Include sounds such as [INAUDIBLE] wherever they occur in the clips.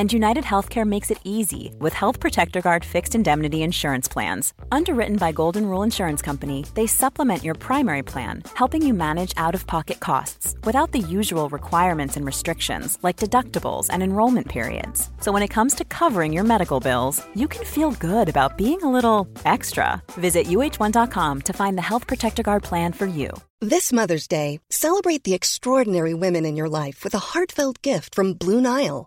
And United Healthcare makes it easy with Health Protector Guard fixed indemnity insurance plans. Underwritten by Golden Rule Insurance Company, they supplement your primary plan, helping you manage out of pocket costs without the usual requirements and restrictions like deductibles and enrollment periods. So when it comes to covering your medical bills, you can feel good about being a little extra. Visit uh1.com to find the Health Protector Guard plan for you. This Mother's Day, celebrate the extraordinary women in your life with a heartfelt gift from Blue Nile.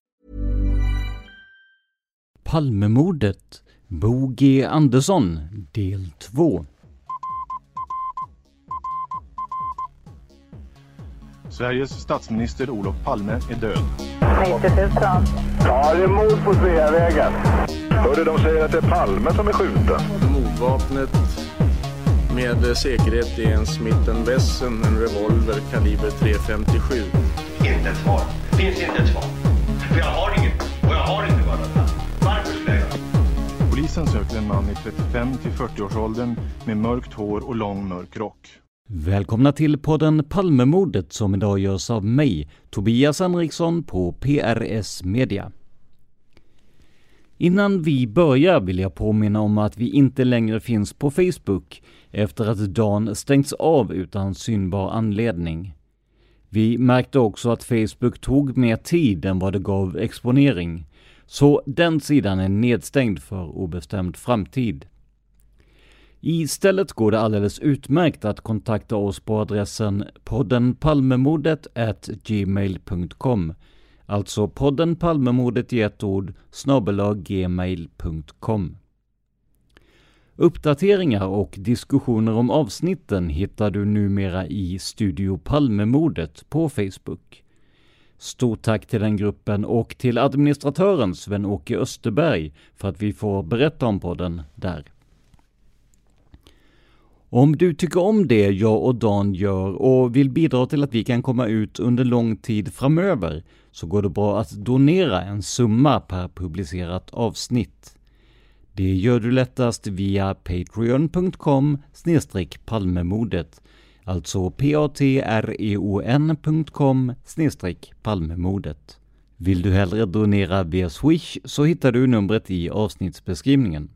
Palmemordet Bo G Andersson del 2 Sveriges statsminister Olof Palme är död. 90 000. Ja, det är mord på Sveavägen. Hörde de säger att det är Palme som är skjuten. Mordvapnet med säkerhet är en Smith Wesson, en revolver kaliber .357. Inte ett svar. Finns inte ett svar. För jag har inget. Polisen söker en man i 35 till 40-årsåldern med mörkt hår och lång mörk rock. Välkomna till podden Palmemordet som idag görs av mig, Tobias Henriksson på PRS Media. Innan vi börjar vill jag påminna om att vi inte längre finns på Facebook efter att dagen stängts av utan synbar anledning. Vi märkte också att Facebook tog mer tid än vad det gav exponering, så den sidan är nedstängd för obestämd framtid. Istället går det alldeles utmärkt att kontakta oss på adressen poddenpalmemordet gmail.com Alltså podden Palmemordet i ett ord gmail.com Uppdateringar och diskussioner om avsnitten hittar du numera i Studio Palmemordet på Facebook. Stort tack till den gruppen och till administratören Sven-Åke Österberg för att vi får berätta om podden där. Om du tycker om det jag och Dan gör och vill bidra till att vi kan komma ut under lång tid framöver så går det bra att donera en summa per publicerat avsnitt. Det gör du lättast via patreon.com palmemodet, alltså patreon.com e palmemodet. Vill du hellre donera via Swish så hittar du numret i avsnittsbeskrivningen.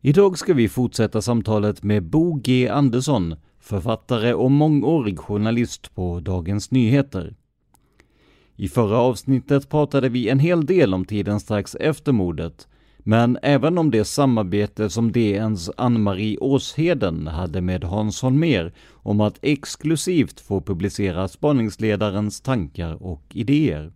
Idag ska vi fortsätta samtalet med Bo G Andersson, författare och mångårig journalist på Dagens Nyheter. I förra avsnittet pratade vi en hel del om tiden strax efter mordet, men även om det samarbete som DNs Ann-Marie Åsheden hade med Hans Holmér om att exklusivt få publicera spaningsledarens tankar och idéer.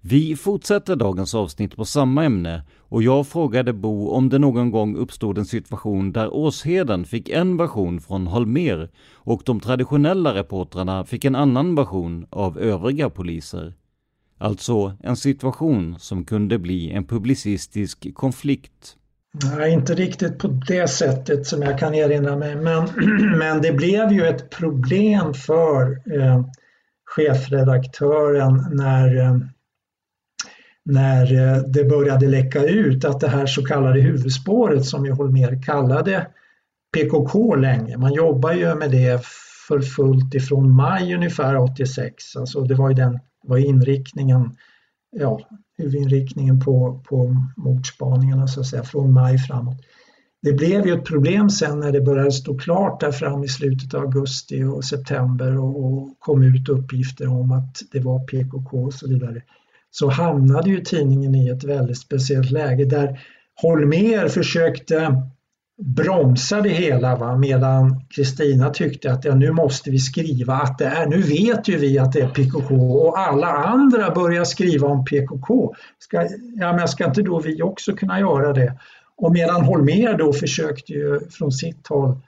Vi fortsätter dagens avsnitt på samma ämne och jag frågade Bo om det någon gång uppstod en situation där Åsheden fick en version från Holmer och de traditionella reportrarna fick en annan version av övriga poliser. Alltså en situation som kunde bli en publicistisk konflikt. Nej, inte riktigt på det sättet som jag kan erinra mig, men, [CLEARS THROAT] men det blev ju ett problem för eh, chefredaktören när eh, när eh, det började läcka ut att det här så kallade huvudspåret som ju Holmér kallade PKK länge, man jobbar ju med det för fullt ifrån maj ungefär 86, alltså det var ju den var inriktningen, ja, huvudinriktningen på, på mordspaningarna så att säga från maj framåt. det blev ju ett problem sen när det började stå klart där fram i slutet av augusti och september och, och kom ut uppgifter om att det var PKK och så vidare. Så hamnade ju tidningen i ett väldigt speciellt läge där Holmer försökte bromsa det hela va? medan Kristina tyckte att ja, nu måste vi skriva att det är, nu vet ju vi att det är PKK och alla andra börjar skriva om PKK. Ska, ja, men ska inte då vi också kunna göra det? Och medan Holmer då försökte ju från sitt håll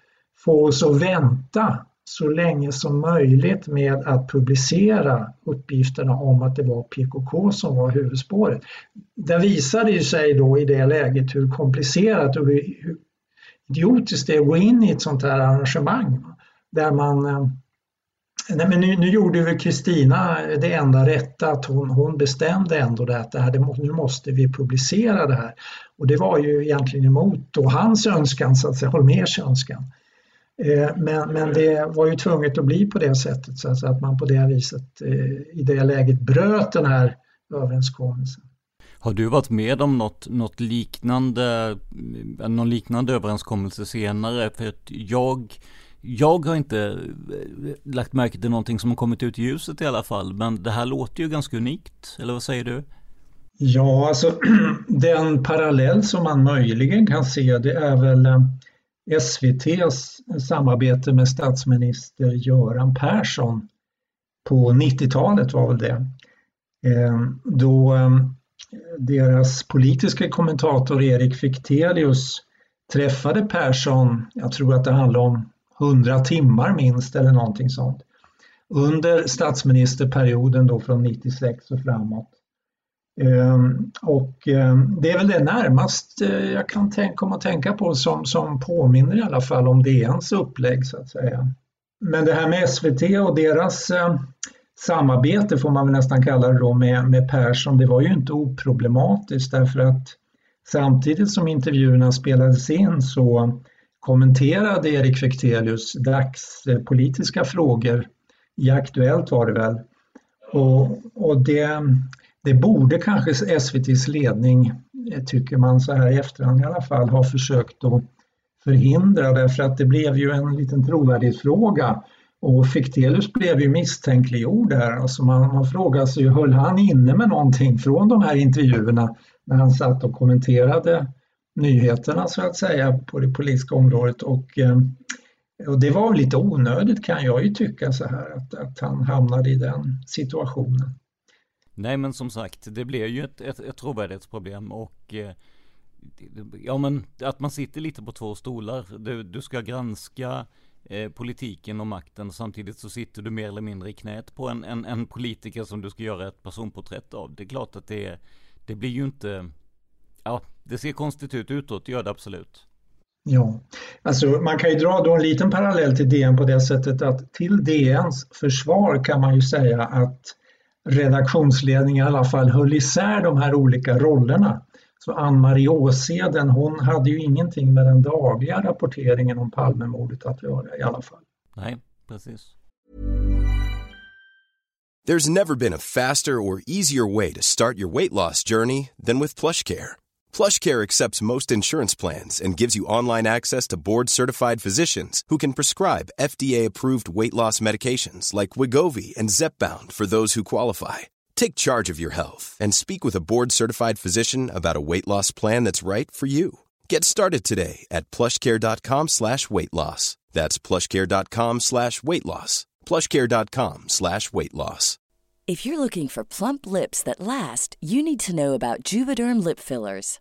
få oss att vänta så länge som möjligt med att publicera uppgifterna om att det var PKK som var huvudspåret. Det visade ju sig då i det läget hur komplicerat och hur idiotiskt det är att gå in i ett sånt här arrangemang där man eh, Nej, men nu, nu gjorde väl Kristina det enda rätta, att hon, hon bestämde ändå det att det här, nu måste vi publicera det här. Och det var ju egentligen emot då hans önskan, så att säga, Holmers önskan. Eh, men, men det var ju tvunget att bli på det sättet, så att, man på det viset eh, i det läget bröt den här överenskommelsen. Har du varit med om något, något liknande, eh, någon liknande överenskommelse senare? För att jag jag har inte eh, lagt märke till någonting som har kommit ut i ljuset i alla fall, men det här låter ju ganska unikt, eller vad säger du? Ja, alltså [CLEARS THROAT] den parallell som man möjligen kan se det är väl eh, SVTs samarbete med statsminister Göran Persson på 90-talet var väl det. Då deras politiska kommentator Erik Fichtelius träffade Persson, jag tror att det handlade om 100 timmar minst eller någonting sånt. Under statsministerperioden då från 96 och framåt. Ehm, och ehm, det är väl det närmast eh, jag kan tänka, komma att tänka på som, som påminner i alla fall om DNs upplägg så att säga. Men det här med SVT och deras eh, samarbete får man väl nästan kalla det då med, med Persson, det var ju inte oproblematiskt därför att samtidigt som intervjuerna spelades in så kommenterade Erik Fichtelius dagspolitiska frågor. I Aktuellt var det väl. Och, och det, det borde kanske SVTs ledning, tycker man så här i efterhand i alla fall, ha försökt att förhindra. Därför att det blev ju en liten trovärdighetsfråga och Fichtelius blev ju misstänkliggjord där. Alltså man, man frågar sig, höll han inne med någonting från de här intervjuerna när han satt och kommenterade nyheterna så att säga på det politiska området och, eh, och det var lite onödigt kan jag ju tycka så här att, att han hamnade i den situationen. Nej men som sagt det blev ju ett, ett, ett trovärdighetsproblem och eh, Ja men att man sitter lite på två stolar. Du, du ska granska eh, politiken och makten samtidigt så sitter du mer eller mindre i knät på en, en, en politiker som du ska göra ett personporträtt av. Det är klart att det, det blir ju inte Ja, det ser konstigt ut utåt, gör det absolut. Ja, alltså man kan ju dra då en liten parallell till DN på det sättet att till DNs försvar kan man ju säga att redaktionsledningen i alla fall höll isär de här olika rollerna. Så Ann-Marie Åseden, hon hade ju ingenting med den dagliga rapporteringen om Palmemordet att göra i alla fall. Nej, precis. There's never been a faster or easier way to start your weight loss journey than with PlushCare. PlushCare accepts most insurance plans and gives you online access to board-certified physicians who can prescribe FDA-approved weight loss medications like Wigovi and Zepbound for those who qualify. Take charge of your health and speak with a board-certified physician about a weight loss plan that's right for you. Get started today at plushcare.com slash weight loss. That's plushcare.com slash weight loss. plushcare.com slash weight loss. If you're looking for plump lips that last, you need to know about Juvederm lip fillers.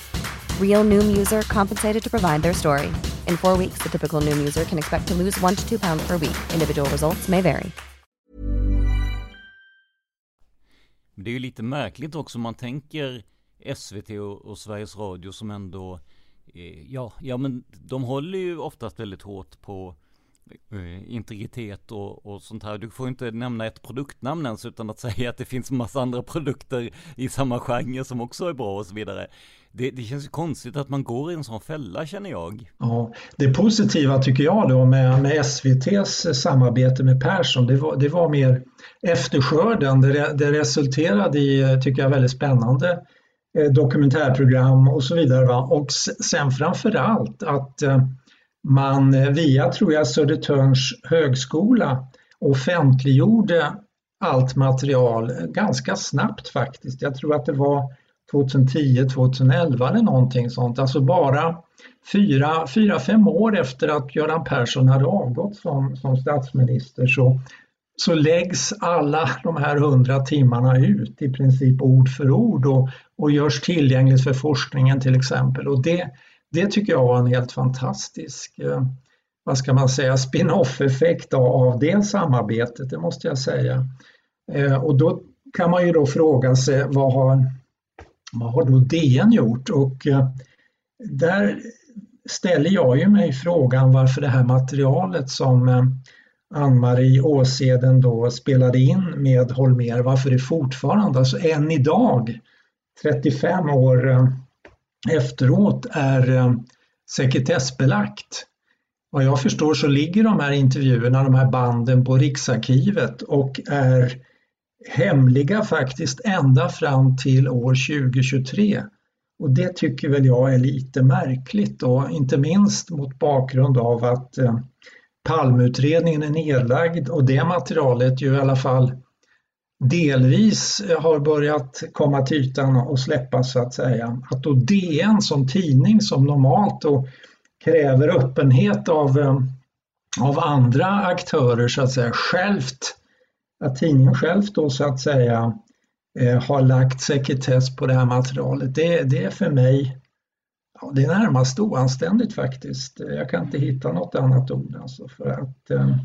Real Noom user compensated to provide their story. In four weeks, the typical Noom user can expect to lose one to two pounds per week. Individual results may vary. Det är ju lite märkligt också om man tänker SVT och, och Sveriges Radio som ändå eh, Ja, ja men de håller ju oftast väldigt hårt på eh, integritet och, och sånt här. Du får inte nämna ett produktnamn ens utan att [LAUGHS] säga att det finns massa andra produkter i samma genre som också är bra och så vidare. Det, det känns konstigt att man går i en sån fälla känner jag. Ja, det positiva tycker jag då med, med SVTs eh, samarbete med Persson, det var, det var mer efterskörden. Det, det resulterade i, eh, tycker jag, väldigt spännande eh, dokumentärprogram och så vidare. Va? Och sen framför allt att eh, man via, tror jag, Södertörns högskola offentliggjorde allt material eh, ganska snabbt faktiskt. Jag tror att det var 2010, 2011 eller någonting sånt. Alltså bara fyra, fyra, fem år efter att Göran Persson hade avgått som, som statsminister så, så läggs alla de här hundra timmarna ut i princip ord för ord och, och görs tillgängligt för forskningen till exempel. Och det, det tycker jag var en helt fantastisk, eh, vad ska man säga, spin-off effekt av det samarbetet, det måste jag säga. Eh, och då kan man ju då fråga sig vad har, vad har då DN gjort? Och eh, där ställer jag ju mig frågan varför det här materialet som eh, Ann-Marie Åseden då spelade in med Holmer, varför det fortfarande, alltså än idag, 35 år eh, efteråt är sekretessbelagt. Vad jag förstår så ligger de här intervjuerna, de här banden på Riksarkivet och är hemliga faktiskt ända fram till år 2023. Och det tycker väl jag är lite märkligt då, inte minst mot bakgrund av att eh, Palmutredningen är nedlagd och det materialet ju i alla fall delvis eh, har börjat komma till ytan och släppas så att säga. Att då DN som tidning som normalt då kräver öppenhet av, eh, av andra aktörer så att säga självt, att tidningen själv då så att säga eh, har lagt sekretess på det här materialet. Det, det är för mig ja, det är närmast oanständigt faktiskt. Jag kan inte hitta något annat ord alltså för att eh,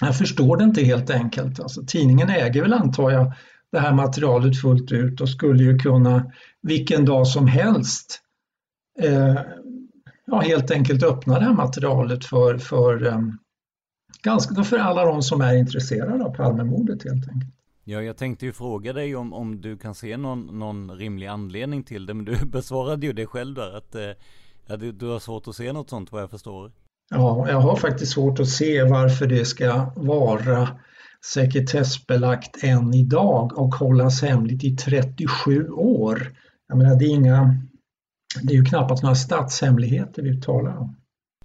jag förstår det inte helt enkelt. Alltså, tidningen äger väl antar jag det här materialet fullt ut och skulle ju kunna vilken dag som helst eh, ja, helt enkelt öppna det här materialet för, för, eh, ganska, för alla de som är intresserade av Palmemordet helt enkelt. Ja, jag tänkte ju fråga dig om, om du kan se någon, någon rimlig anledning till det, men du [LAUGHS] besvarade ju det själv där att eh, ja, du, du har svårt att se något sånt vad jag förstår. Ja, jag har faktiskt svårt att se varför det ska vara sekretessbelagt än idag och hållas hemligt i 37 år. Jag menar, det är, inga, det är ju knappast några statshemligheter vi talar om.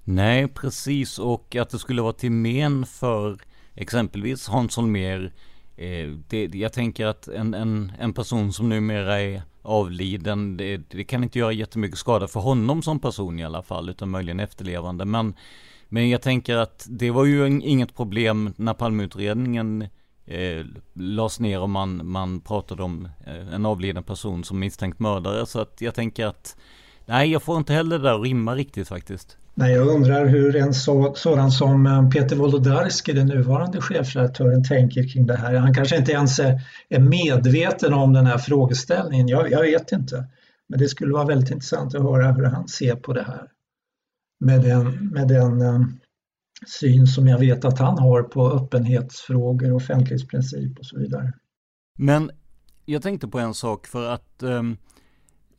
Nej, precis. Och att det skulle vara till men för exempelvis Hans Holmér. Eh, det, jag tänker att en, en, en person som numera är avliden. Det, det, kan inte göra jättemycket skada för honom som person i alla fall, utan möjligen efterlevande. Men, men jag tänker att det var ju inget problem när Palmeutredningen eh, lades ner och man, man pratade om eh, en avliden person som misstänkt mördare. Så att jag tänker att nej, jag får inte heller det där att rimma riktigt faktiskt. Nej, jag undrar hur en så, sådan som eh, Peter Wolodarski, den nuvarande chefredaktören, tänker kring det här. Han kanske inte ens är, är medveten om den här frågeställningen. Jag, jag, vet inte. Men det skulle vara väldigt intressant att höra hur han ser på det här. Med den, med den um, syn som jag vet att han har på öppenhetsfrågor, offentlighetsprincip och så vidare. Men jag tänkte på en sak för att um,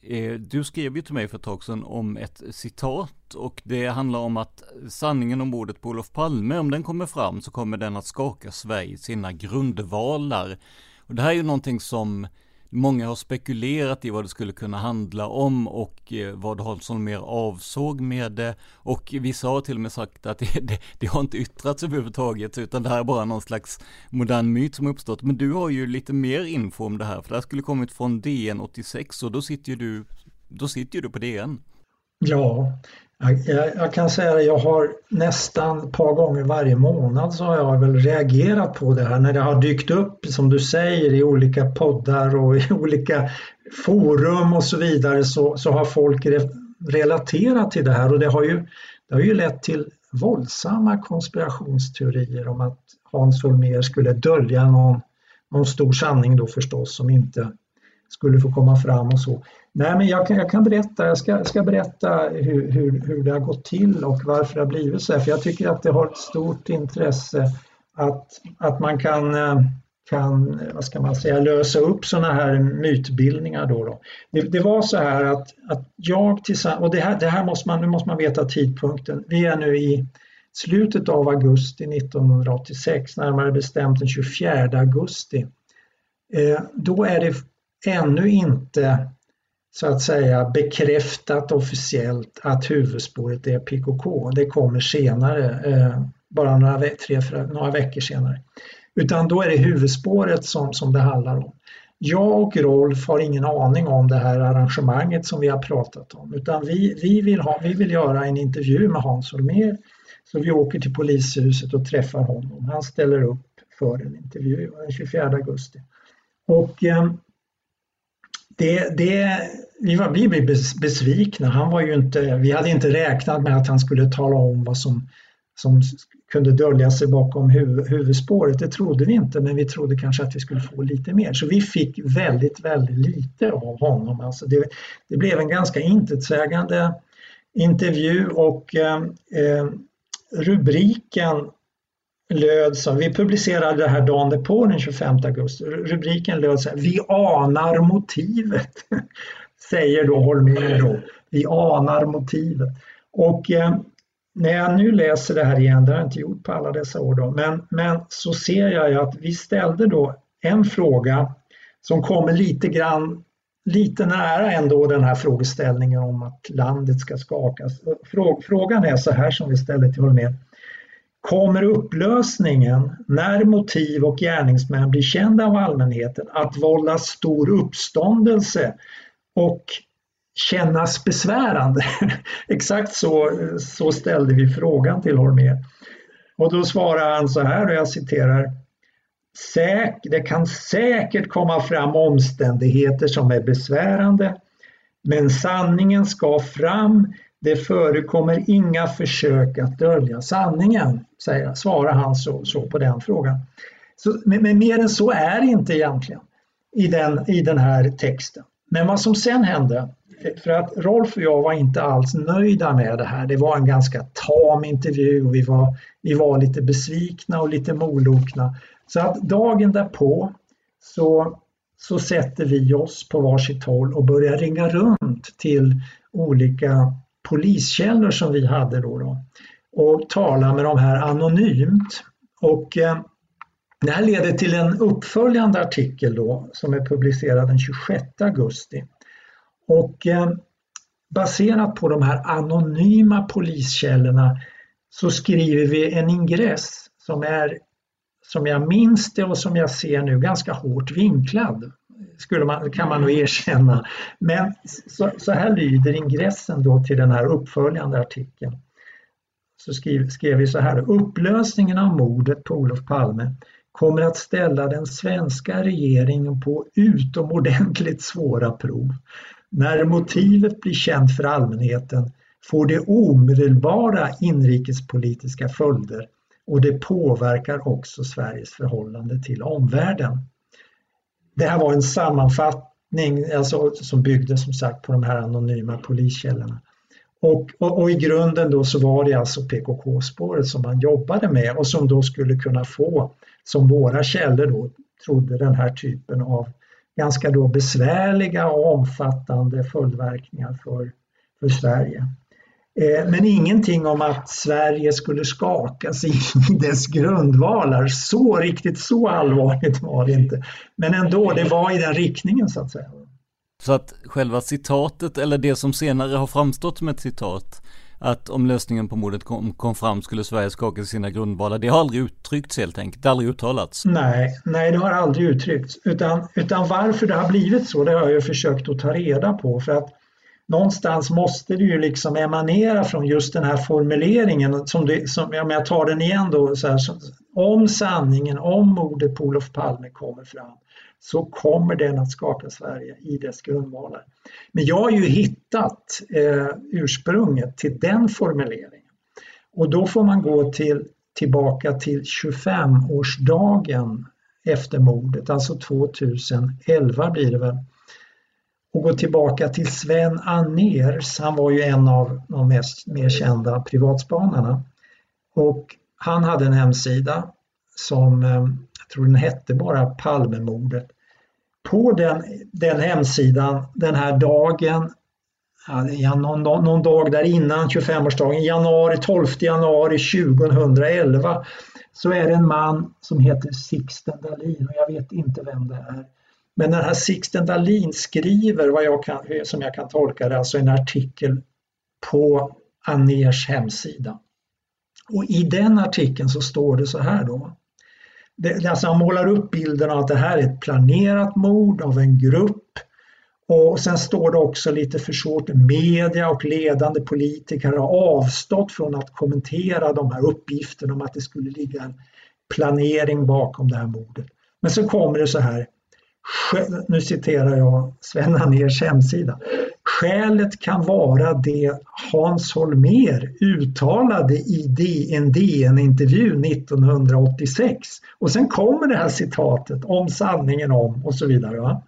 Eh, du skrev ju till mig för ett tag sedan om ett citat och det handlar om att sanningen om mordet på Olof Palme, om den kommer fram så kommer den att skaka Sverige i sina grundvalar. Och det här är ju någonting som Många har spekulerat i vad det skulle kunna handla om och eh, vad Hansson mer avsåg med det. Och vissa har till och med sagt att det, det, det, har inte yttrats överhuvudtaget utan det här är bara någon slags modern myt som uppstått. Men du har ju lite mer info om det här för det här skulle kommit från DN 86 och då sitter ju du, då sitter ju du på DN. Ja, jag, jag, kan säga att jag har nästan ett par gånger varje månad så har jag väl reagerat på det här när det har dykt upp som du säger i olika poddar och i [LAUGHS] olika forum och så vidare så, så har folk re, relaterat till det här. Och det har ju, det har ju lett till våldsamma konspirationsteorier om att Hans Holmér skulle dölja någon, någon stor sanning då förstås som inte skulle få komma fram och så. Nej, men jag kan, jag kan berätta, jag ska, ska berätta hur, hur, hur det har gått till och varför det har blivit så här. För jag tycker att det har ett stort intresse att, att man kan, eh, kan, eh, vad ska man säga, lösa upp sådana här mytbildningar. Då, då. Det, det, var så här att, att jag tillsammans, och det här, det här måste man, nu måste man veta tidpunkten. Vi är nu i slutet av augusti 1986, närmare bestämt den 24 augusti. Eh, då är det ännu inte så att säga bekräftat officiellt att huvudspåret är PKK. Det kommer senare, eh, bara några, tre, några veckor senare. Utan då är det huvudspåret som, som det handlar om. Jag och Rolf har ingen aning om det här arrangemanget som vi har pratat om utan vi, vi, vill, ha, vi vill göra en intervju med Hans Holmér så vi åker till polishuset och träffar honom. Han ställer upp för en intervju den 24 augusti. Och eh, det, det, vi, var, vi blev besvikna. Han var ju inte, vi hade inte räknat med att han skulle tala om vad som, som kunde dölja sig bakom huv, huvudspåret. Det trodde vi inte, men vi trodde kanske att vi skulle få lite mer. Så vi fick väldigt, väldigt lite av honom. Alltså det, det blev en ganska intetsägande intervju och eh, eh rubriken löd som, vi publicerade det här dagen på den 25 augusti. Rubriken löd så här, vi anar motivet. [LAUGHS] Säger då Holmér då, vi anar motivet. Och eh, när jag nu läser det här igen, det har jag inte gjort på alla dessa år då, men, men så ser jag ju att vi ställde då en fråga som kommer lite grann lite nära ändå den här frågeställningen om att landet ska skakas. Frågan är så här som vi ställde till Holmér kommer upplösningen, när motiv och gärningsmän blir kända av allmänheten, att vålla stor uppståndelse och kännas besvärande. [LAUGHS] Exakt så, så ställde vi frågan till Holmér. Och då svarar han så här, och jag citerar. Säk, det kan säkert komma fram omständigheter som är besvärande, men sanningen ska fram det förekommer inga försök att dölja sanningen, säger, svarar han så, så på den frågan. Så, men, men mer än så är det inte egentligen i den, i den här texten. Men vad som sen hände, för att Rolf och jag var inte alls nöjda med det här. Det var en ganska tam intervju och vi var, vi var lite besvikna och lite molokna. Så att dagen därpå så, så sätter vi oss på varsitt håll och börjar ringa runt till olika poliskällor som vi hade då, då och tala med de här anonymt. Och eh, det här leder till en uppföljande artikel då som är publicerad den 26 augusti. Och eh, baserat på de här anonyma poliskällorna så skriver vi en ingress som är, som jag minns det och som jag ser nu, ganska hårt vinklad skulle man, kan man nog erkänna. Men så, så här lyder ingressen då till den här uppföljande artikeln. Så skrev, skrev vi så här, upplösningen av mordet på Olof Palme kommer att ställa den svenska regeringen på utomordentligt svåra prov. När motivet blir känt för allmänheten får det omedelbara inrikespolitiska följder och det påverkar också Sveriges förhållande till omvärlden. Det här var en sammanfattning alltså, som byggde som sagt på de här anonyma poliskällorna. Och, och, och, i grunden då så var det alltså PKK-spåret som man jobbade med och som då skulle kunna få, som våra källor då trodde, den här typen av ganska då besvärliga och omfattande följdverkningar för, för Sverige. Eh, men ingenting om att Sverige skulle skakas i dess grundvalar. Så riktigt så allvarligt var det inte. Men ändå, det var i den riktningen så att säga. Så att själva citatet, eller det som senare har framstått som ett citat, att om lösningen på mordet kom, kom fram skulle Sverige skaka sina grundvalar, det har aldrig uttryckts helt enkelt, det har aldrig uttalats. Nej, nej det har aldrig uttryckts. Utan, utan varför det har blivit så, det har jag försökt att ta reda på. För att någonstans måste det ju liksom emanera från just den här formuleringen, som, det, som om jag tar den igen då, så här, som, om sanningen om mordet på Olof Palme kommer fram så kommer den att skaka Sverige i dess grundvalar. Men jag har ju hittat eh, ursprunget till den formuleringen och då får man gå till, tillbaka till 25-årsdagen efter mordet, alltså 2011 blir det väl, och gå tillbaka till Sven Anners, han var ju en av de mest mer kända privatspanarna. Och han hade en hemsida som, eh, jag tror den hette bara Palmemordet. På den, den hemsidan den här dagen, ja, någon, någon dag där innan 25-årsdagen, januari, 12 januari 2011, så är det en man som heter Sixten Dahlin och jag vet inte vem det är. Men den här Sixten Dahlin skriver, vad jag kan, som jag kan tolka det, alltså en artikel på Aners hemsida. Och i den artikeln så står det så här då. Det, alltså han målar upp bilden av att det här är ett planerat mord av en grupp och sen står det också lite för svårt, media och ledande politiker har avstått från att kommentera de här uppgifterna om att det skulle ligga en planering bakom det här mordet. Men så kommer det så här, nu citerar jag Sven Anérs hemsida. Skälet kan vara det Hans Holmér uttalade i en DN-intervju 1986. Och sen kommer det här citatet om sanningen om och så vidare. Va?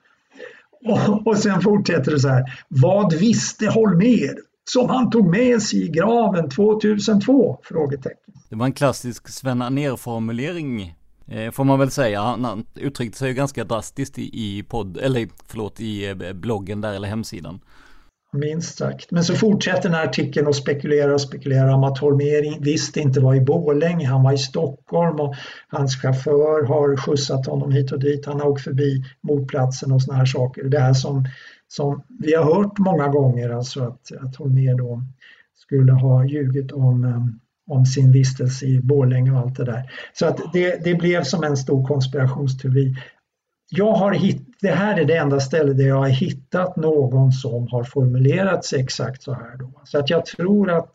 Och, och sen fortsätter det så här. Vad visste Holmér som han tog med sig i graven 2002? Frågetecken. Det var en klassisk Sven Anér-formulering Eh, får man väl säga. Han, han uttryckte sig ju ganska drastiskt i, i podd, eller förlåt, i eh, bloggen där eller hemsidan. Minst sagt. Men så fortsätter den här artikeln och spekulerar och spekulerar om att Holmér visst inte var i Borlänge, han var i Stockholm och hans chaufför har skjutsat honom hit och dit, han har åkt förbi motplatsen och såna här saker. Det här som, som vi har hört många gånger, alltså att, att Holmér då skulle ha ljugit om eh, om sin vistelse i Borlänge och allt det där. Så att det, det blev som en stor konspirationsteori. Jag har hitt, det här är det enda stället där jag har hittat någon som har formulerat sig exakt så här. Då. Så att jag tror att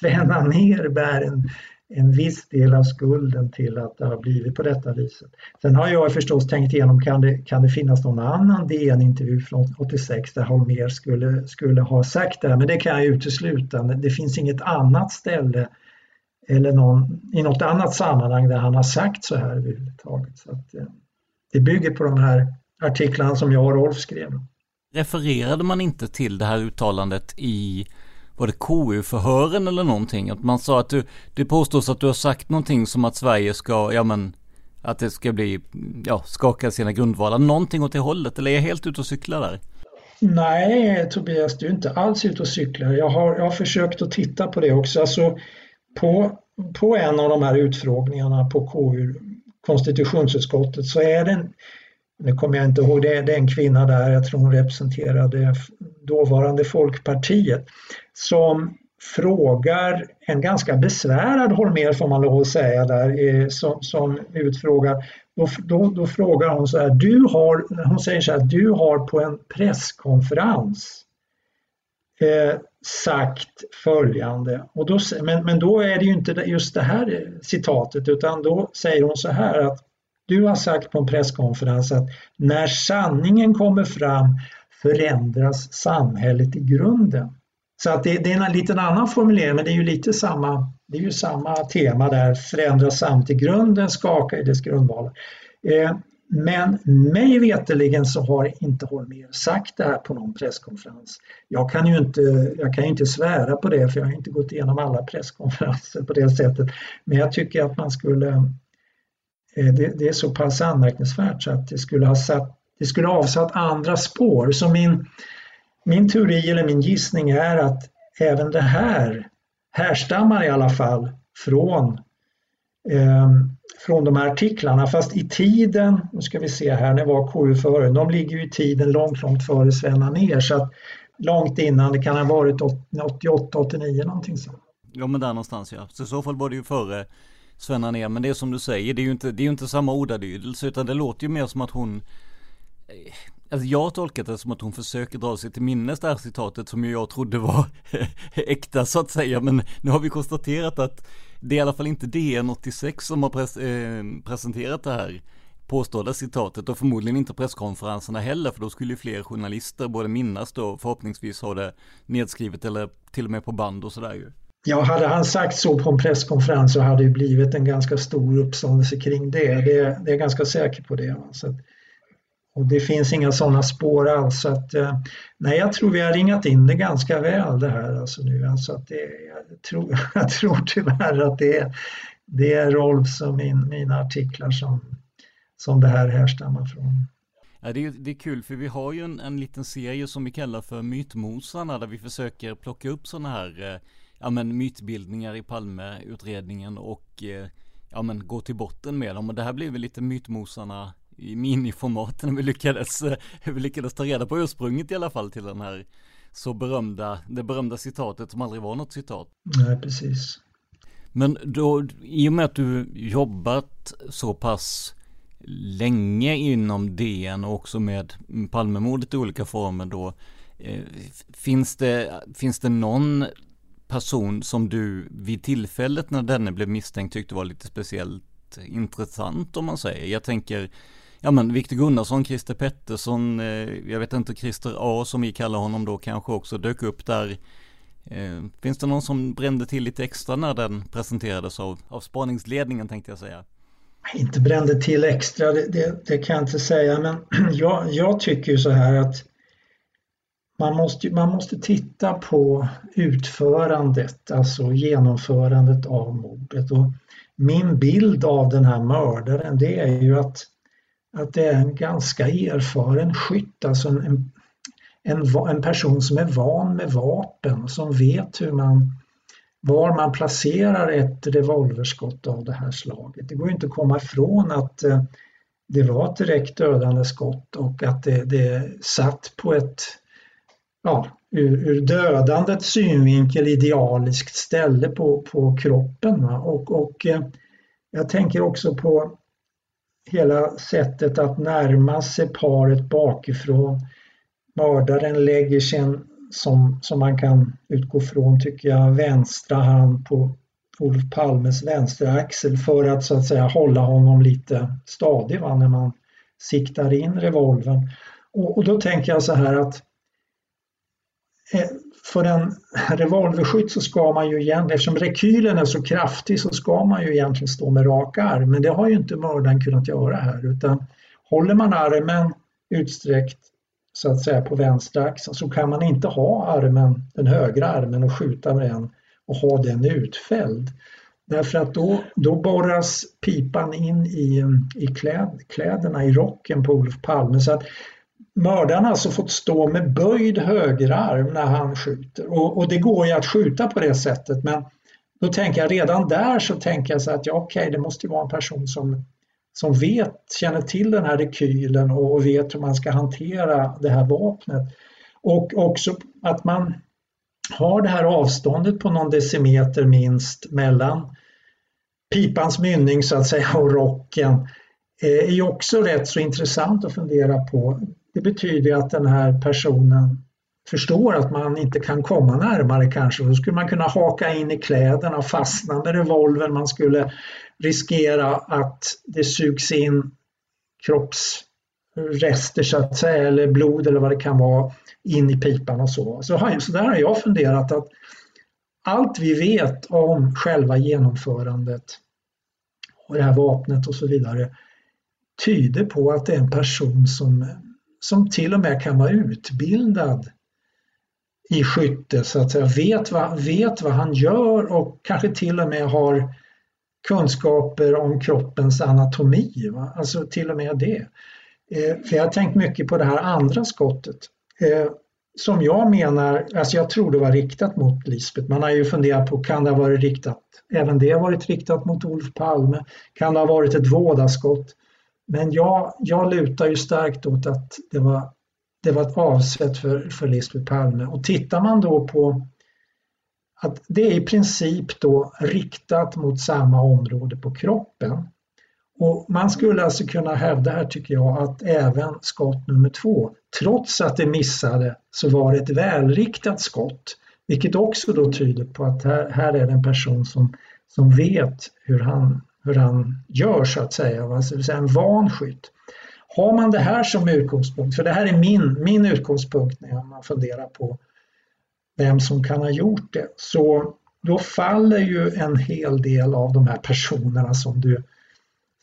Sven Anér bär en, en viss del av skulden till att det har blivit på detta viset. Sen har jag förstås tänkt igenom, kan det, kan det finnas någon annan DN-intervju från 86 där Holmér skulle, skulle ha sagt det, här, men det kan jag utesluta. Det finns inget annat ställe eller någon, i något annat sammanhang där han har sagt så här överhuvudtaget. Så att, eh, det bygger på de här artiklarna som jag och Rolf skrev. Refererade man inte till det här uttalandet i var det KU-förhören eller någonting? Att man sa att du, det påstås att du har sagt någonting som att Sverige ska, ja men, att det ska bli, ja, skaka sina grundvalar. Någonting åt det hållet, eller är jag helt ute och cyklar där? Nej, Tobias, du är inte alls ute och cyklar. Jag har, jag har försökt att titta på det också. Alltså, på, på en av de här utfrågningarna på KU, konstitutionsutskottet, så är det en, nu kommer jag inte ihåg, det är, det är en kvinna där, jag tror hon representerade dåvarande Folkpartiet, som frågar en ganska besvärad Holmér får man lov att säga där, eh, som, som utfrågar, då, då, då, frågar hon så här, du har, hon säger så här, du har på en presskonferens eh, sagt följande. Och då, men, men då är det ju inte just det här eh, citatet utan då säger hon så här att du har sagt på en presskonferens att när sanningen kommer fram förändras samhället i grunden. Så att det, det, är en liten annan formulering men det är ju lite samma, det är ju samma tema där, förändras samt i grunden, skaka i dess grundvalar. Eh, Men mig veterligen så har inte Holmér sagt det här på någon presskonferens. Jag kan ju inte, jag kan inte svära på det för jag har inte gått igenom alla presskonferenser på det sättet. Men jag tycker att man skulle, eh, det, det är så pass anmärkningsvärt så att det skulle ha satt, det skulle ha avsatt andra spår. Så min, min teori eller min gissning är att även det här härstammar i alla fall från eh, från de här artiklarna fast i tiden, nu ska vi se här, när var KU före? De ligger ju i tiden långt, långt före Sven ner så att långt innan, det kan ha varit 88, 89 någonting sånt. Ja men där någonstans ja, så i så fall var det ju före Sven ner men det är som du säger, det är ju inte, det är ju inte samma ordalydelse utan det låter ju mer som att hon eh, Alltså jag har tolkat det som att hon försöker dra sig till minnes det här citatet som ju jag trodde var [LAUGHS] äkta så att säga. Men nu har vi konstaterat att det är i alla fall inte DN86 som har pres eh, presenterat det här påstådda citatet och förmodligen inte presskonferenserna heller för då skulle ju fler journalister både minnas då förhoppningsvis ha det nedskrivet eller till och med på band och sådär ju. Ja, hade han sagt så på en presskonferens så hade det blivit en ganska stor uppståndelse kring det. Det, det är jag ganska säker på det. Så och det finns inga sådana spår alls. Så att, eh, nej, jag tror vi har ringat in det ganska väl det här alltså nu. Alltså att det, jag, tror, [LAUGHS] jag tror tyvärr att det är, det är Rolfs och min, mina artiklar som, som det här härstammar från. Ja, det, är, det är kul för vi har ju en, en liten serie som vi kallar för Mytmosarna där vi försöker plocka upp sådana här eh, ja, men mytbildningar i Palmeutredningen och eh, ja, men gå till botten med dem. Och det här blir väl lite Mytmosarna i miniformaten vi lyckades, eh, vi lyckades ta reda på ursprunget i alla fall till den här så berömda, det berömda citatet som aldrig var något citat. Nej, precis. Men då, i och med att du jobbat så pass länge inom DN och också med Palmemordet i olika former då, eh, finns, det, finns det någon person som du vid tillfället när denne blev misstänkt tyckte var lite speciellt intressant om man säger? Jag tänker Ja men Viktor Gunnarsson, Christer Pettersson, eh, jag vet inte Christer A som vi kallar honom då kanske också dök upp där. Eh, finns det någon som brände till lite extra när den presenterades av, av spaningsledningen tänkte jag säga? Inte brände till extra, det, det, det kan jag inte säga men [CLEARS THROAT] jag, jag tycker ju så här att man måste, man måste titta på utförandet, alltså genomförandet av mordet. Och min bild av den här mördaren det är ju att att det är en ganska erfaren skytt, alltså en, en, en person som är van med vapen, som vet hur man, var man placerar ett revolverskott av det här slaget. Det går inte att komma ifrån att eh, det var ett direkt dödande skott och att det, det satt på ett, ja, ur, ur dödandets synvinkel idealiskt ställe på, på kroppen. Och, och eh, jag tänker också på hela sättet att närma sig paret bakifrån. Mördaren lägger sin, som, som man kan utgå från, tycker jag, vänstra hand på Olof Palmes vänstra axel för att så att säga hålla honom lite stadig va, när man siktar in revolvern. Och, och då tänker jag så här att eh, för en revolverskytt så ska man ju egentligen, eftersom rekylen är så kraftig så ska man ju egentligen stå med rak arm. Men det har ju inte mördaren kunnat göra här utan håller man armen utsträckt så att säga på vänster axeln så kan man inte ha armen, den högra armen och skjuta med den och ha den utfälld. Därför att då, då borras pipan in i, i kläd, kläderna, i rocken på Olof Palme. Så att mördaren har alltså fått stå med böjd högerarm när han skjuter och, och, det går ju att skjuta på det sättet men då tänker jag redan där så tänker jag så att ja okej okay, det måste ju vara en person som, som vet, känner till den här rekylen och, och vet hur man ska hantera det här vapnet. Och också att man har det här avståndet på någon decimeter minst mellan pipans mynning så att säga och rocken eh, är ju också rätt så intressant att fundera på. Det betyder att den här personen förstår att man inte kan komma närmare kanske. Då skulle man kunna haka in i kläderna och fastna med revolvern. Man skulle riskera att det sugs in kroppsrester så att säga, eller blod eller vad det kan vara in i pipan och så. Så, så där har jag funderat att allt vi vet om själva genomförandet och det här vapnet och så vidare tyder på att det är en person som, som till och med kan vara utbildad i skytte så att säga, vet vad, vet vad han gör och kanske till och med har kunskaper om kroppens anatomi. Va? Alltså till och med det. Eh, för jag har tänkt mycket på det här andra skottet. Eh, som jag menar, alltså jag tror det var riktat mot Lisbeth. Man har ju funderat på, kan det ha varit riktat, även det har varit riktat mot Olof Palme? Kan det ha varit ett vådaskott? Men jag, jag lutar ju starkt åt att det var, det var avsett för, för Lisbeth Palme. Och tittar man då på att det är i princip då riktat mot samma område på kroppen. Och man skulle alltså kunna hävda här tycker jag att även skott nummer två, trots att det missade, så var det ett välriktat skott. Vilket också då tyder på att här, här är det en person som, som vet hur han, hur han gör så att säga, alltså en van skytt. Har man det här som utgångspunkt, för det här är min, min utgångspunkt när man funderar på vem som kan ha gjort det, så då faller ju en hel del av de här personerna som du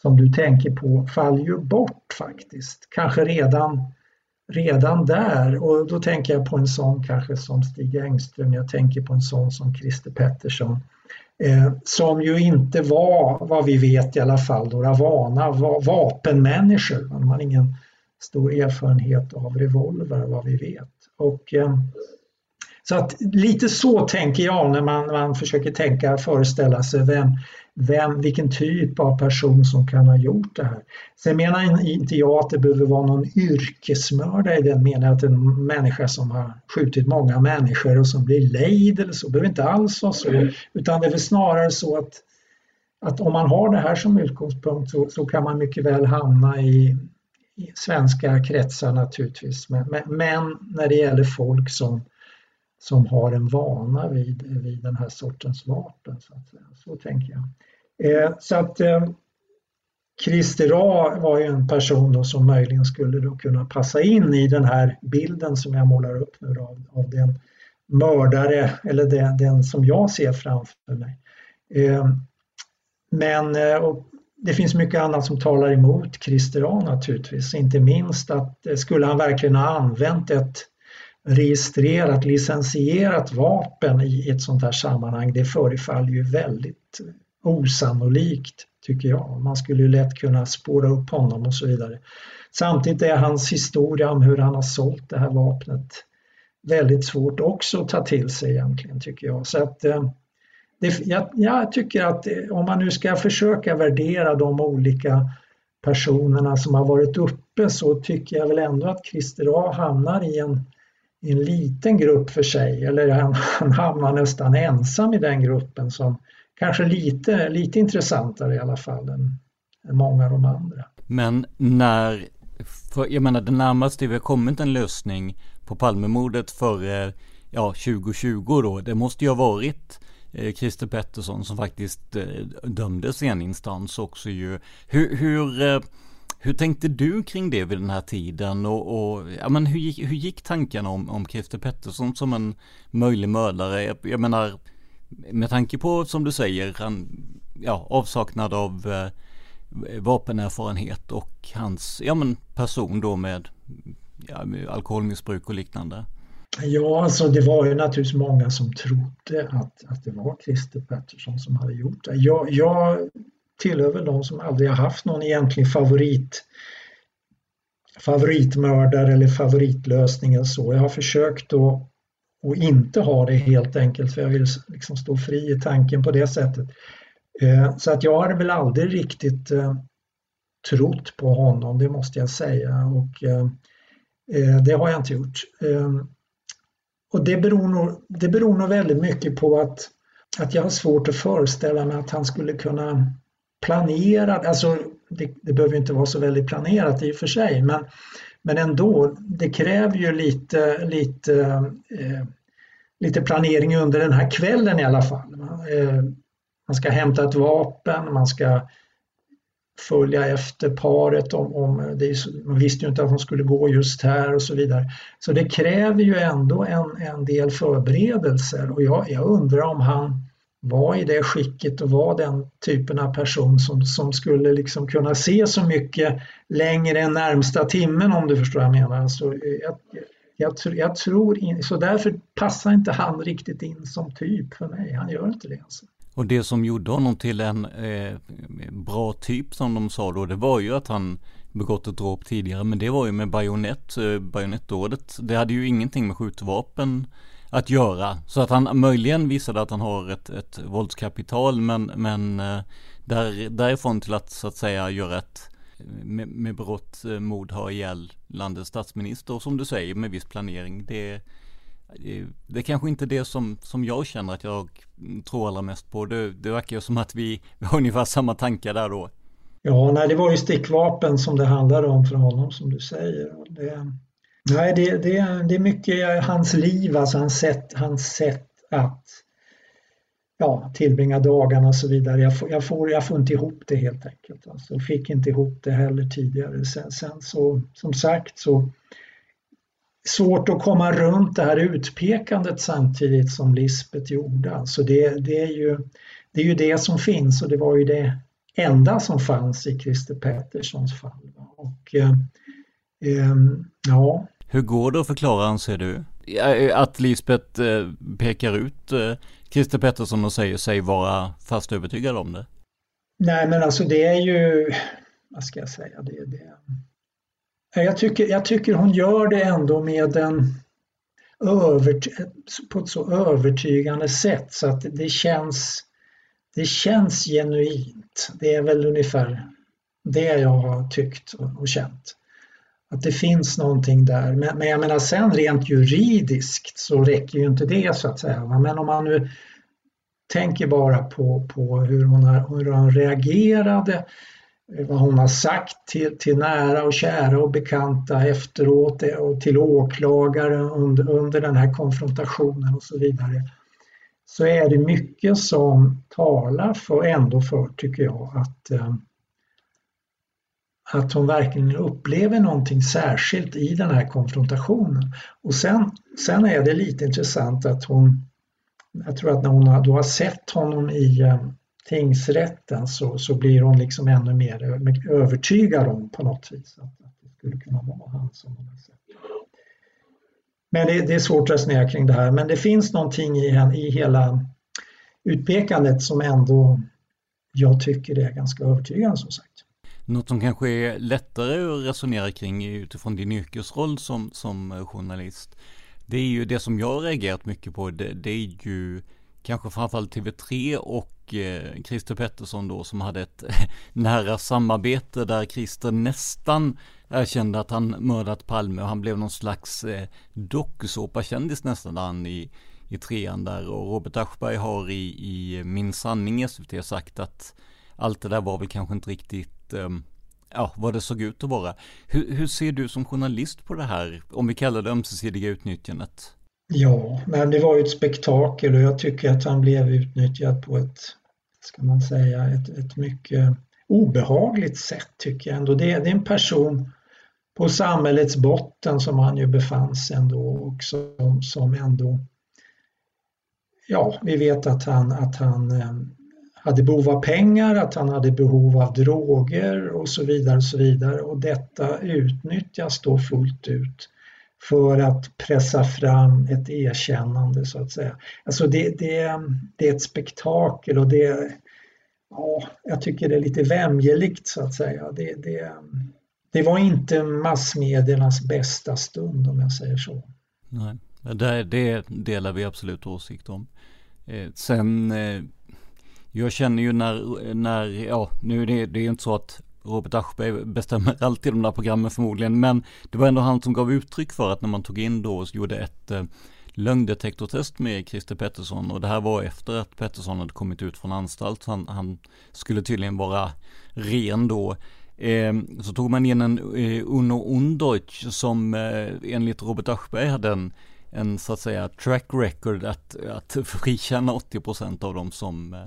som du tänker på faller ju bort faktiskt. Kanske redan, redan där och då tänker jag på en sån kanske som Stig Engström, jag tänker på en sån som Christer Pettersson. Eh, som ju inte var, vad vi vet i alla fall, några vana va vapenmänniskor. Man har ingen stor erfarenhet av revolver vad vi vet. Och, eh, så att lite så tänker jag när man, man försöker tänka, föreställa sig vem, vem, vilken typ av person som kan ha gjort det här. Sen menar inte jag att det behöver vara någon yrkesmördare i den meningen att en människa som har skjutit många människor och som blir lejd eller så, behöver inte alls vara så, utan det är väl snarare så att, att om man har det här som utgångspunkt så, så kan man mycket väl hamna i, i svenska kretsar naturligtvis, men, men, men när det gäller folk som som har en vana vid, vid den här sortens vapen. Så, att säga. så tänker jag. Eh, så att eh, Christer A var ju en person då som möjligen skulle då kunna passa in i den här bilden som jag målar upp nu då, av, av den mördare eller den, den, som jag ser framför mig. Eh, men eh, det finns mycket annat som talar emot Christer A naturligtvis, inte minst att eh, skulle han verkligen ha använt ett registrerat, licensierat vapen i ett sånt här sammanhang, det förefaller ju väldigt osannolikt tycker jag. Man skulle ju lätt kunna spåra upp honom och så vidare. Samtidigt är hans historia om hur han har sålt det här vapnet väldigt svårt också att ta till sig egentligen tycker jag. Så att, eh, det, jag, jag tycker att eh, om man nu ska försöka värdera de olika personerna som har varit uppe så tycker jag väl ändå att Christer A hamnar i en i en liten grupp för sig eller han, [LAUGHS] han hamnar nästan ensam i den gruppen som kanske lite, lite intressantare i alla fall än, än många av de andra. Men när, för, jag menar det närmaste vi har kommit en lösning på Palmemordet före ja, 2020 då, det måste ju ha varit eh, Christer Pettersson som faktiskt eh, dömdes i en instans också ju. Hur, hur eh, hur tänkte du kring det vid den här tiden och, och ja, men hur, gick, hur gick tankarna om, om Christer Pettersson som en möjlig mördare? Jag, jag menar, med tanke på som du säger, han, ja, avsaknad av eh, vapenerfarenhet och hans ja, men person då med, ja, med alkoholmissbruk och liknande. Ja, alltså det var ju naturligtvis många som trodde att, att det var Christer Pettersson som hade gjort det. Jag, jag tillhör väl de som aldrig har haft någon egentlig favorit favoritmördare eller favoritlösning eller så. Jag har försökt att, att inte ha det helt enkelt för jag vill liksom stå fri i tanken på det sättet. Eh, så att jag har väl aldrig riktigt eh, trott på honom, det måste jag säga. Och eh, det har jag inte gjort. Och det beror nog, det beror nog väldigt mycket på att, att jag har svårt att föreställa mig att han skulle kunna planerad, alltså det, det behöver inte vara så väldigt planerat i och för sig, men, men ändå, det kräver ju lite, lite, eh, lite planering under den här kvällen i alla fall. Eh, man ska hämta ett vapen, man ska följa efter paret om, om det man visste ju inte att de skulle gå just här och så vidare. Så det kräver ju ändå en, en del förberedelser och jag, jag undrar om han var i det skicket och var den typen av person som, som skulle liksom kunna se så mycket längre än närmsta timmen om du förstår vad jag menar. Så jag, jag, jag tror in, så därför passar inte han riktigt in som typ för mig. Han gör inte det. Alltså. Och det som gjorde honom till en eh, bra typ som de sa då, det var ju att han begått ett dråp tidigare, men det var ju med bajonett, eh, bajonettdådet. Det hade ju ingenting med skjutvapen att göra. Så att han möjligen visade att han har ett, ett våldskapital, men, men eh, där, därifrån till att så att säga göra ett med, med brott, eh, mod ha ihjäl landets statsminister och som du säger med viss planering. Det, det är kanske inte det som, som jag känner att jag tror allra mest på. Det, det verkar ju som att vi, vi har ungefär samma tankar där då. Ja, nej, det var ju stickvapen som det handlade om för honom som du säger. Det, nej, det, det, det är mycket eh, hans liv, alltså hans sätt, hans sätt att ja, tillbringa dagarna och så vidare. Jag får, jag, får, jag får inte ihop det helt enkelt. Alltså, fick inte ihop det heller tidigare. Sen, sen så, som sagt så svårt att komma runt det här utpekandet samtidigt som Lisbeth gjorde. Alltså det, det, är ju, det är ju det som finns och det var ju det enda som fanns i Christer Petterssons fall. Och, eh, eh, ja. Hur går det att förklara anser du? Att Lisbeth eh, pekar ut eh, Christer Pettersson och säger sig vara fast övertygad om det? Nej men alltså det är ju, vad ska jag säga, det, det, jag tycker, jag tycker hon gör det ändå med en övert, på ett så övertygande sätt så att det känns, det känns genuint. Det är väl ungefär det jag har tyckt och känt. Att det finns någonting där. Men, men jag menar sen rent juridiskt så räcker ju inte det så att säga. Men om man nu tänker bara på, på hur, hon har, hur hon reagerade vad hon har sagt till, till nära och kära och bekanta efteråt eh, och till åklagare under, under den här konfrontationen och så vidare så är det mycket som talar för, ändå för, tycker jag, att, eh, att hon verkligen upplever någonting särskilt i den här konfrontationen. Och sen, sen är det lite intressant att hon, jag tror att när hon har, då har sett honom i eh, tingsrätten så, så blir hon liksom ännu mer eh, övertygad om på något vis att, att det skulle kunna vara han som hon har sett. Men det, det, är svårt att resonera kring det här men det finns någonting i, i hela utpekandet som ändå jag tycker är ganska övertygande som sagt. Något som kanske är lättare att resonera kring utifrån din yrkesroll som, som journalist. Det är ju det som jag har reagerat mycket på. Det, det är ju kanske framförallt TV3 och eh, Christer Pettersson då som hade ett [LAUGHS] nära samarbete där Christer nästan erkände att han mördat Palme och han blev någon slags eh, dokusåpakändis nästan han i, i trean där och Robert Aschberg har i, i Min sanning i SVT sagt att allt det där var väl kanske inte riktigt Eh, ja, vad det såg ut att vara. Hur, hur ser du som journalist på det här, om vi kallar det ömsesidiga utnyttjandet? Ja, men det var ju ett spektakel och jag tycker att han blev utnyttjad på ett, ska man säga, ett, ett mycket obehagligt sätt tycker jag ändå. Det, det är en person på samhällets botten som han ju befann sig ändå och som, som ändå, ja, vi vet att han, att han eh, hade behov av pengar, att han hade behov av droger och så vidare och så vidare och detta utnyttjas då fullt ut för att pressa fram ett erkännande så att säga. Alltså det, det, det är ett spektakel och det, ja, jag tycker det är lite vämjeligt så att säga. Det, det, det var inte massmediernas bästa stund om jag säger så. Nej, det, det delar vi absolut åsikt om. Eh, sen, eh, jag känner ju när, när ja, nu är det, det är inte så att Robert Aschberg bestämmer [LAUGHS] alltid de där programmen förmodligen, men det var ändå han som gav uttryck för att när man tog in då och gjorde ett eh, lögndetektortest med Christer Pettersson och det här var efter att Pettersson hade kommit ut från anstalt. Han, han skulle tydligen vara ren då. Eh, så tog man in en eh, Uno Undeutsch som eh, enligt Robert Aschberg hade en, en så att säga track record att, att frikänna 80% av dem som eh,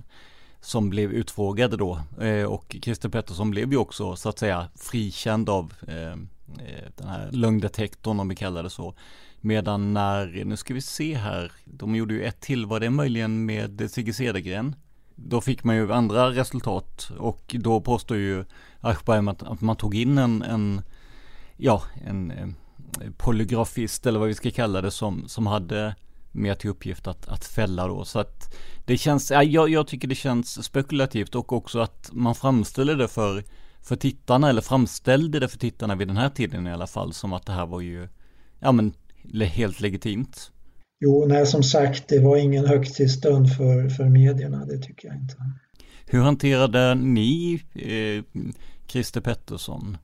som blev utfrågade då eh, och Christer Pettersson blev ju också så att säga frikänd av eh, eh, den här lögndetektorn om vi kallar det så. Medan när, nu ska vi se här, de gjorde ju ett till, var det möjligen med Sigge Cedergren? Då fick man ju andra resultat och då påstår ju Aschberg att, att man tog in en, en ja, en polygrafist eller vad vi ska kalla det som, som hade mer till uppgift att, att fälla då. Så att det känns, ja, jag, jag tycker det känns spekulativt och också att man framställer det för, för tittarna eller framställde det för tittarna vid den här tiden i alla fall som att det här var ju, ja men helt legitimt. Jo, nej som sagt, det var ingen högtidsstund för, för medierna, det tycker jag inte. Hur hanterade ni eh, Christer Pettersson?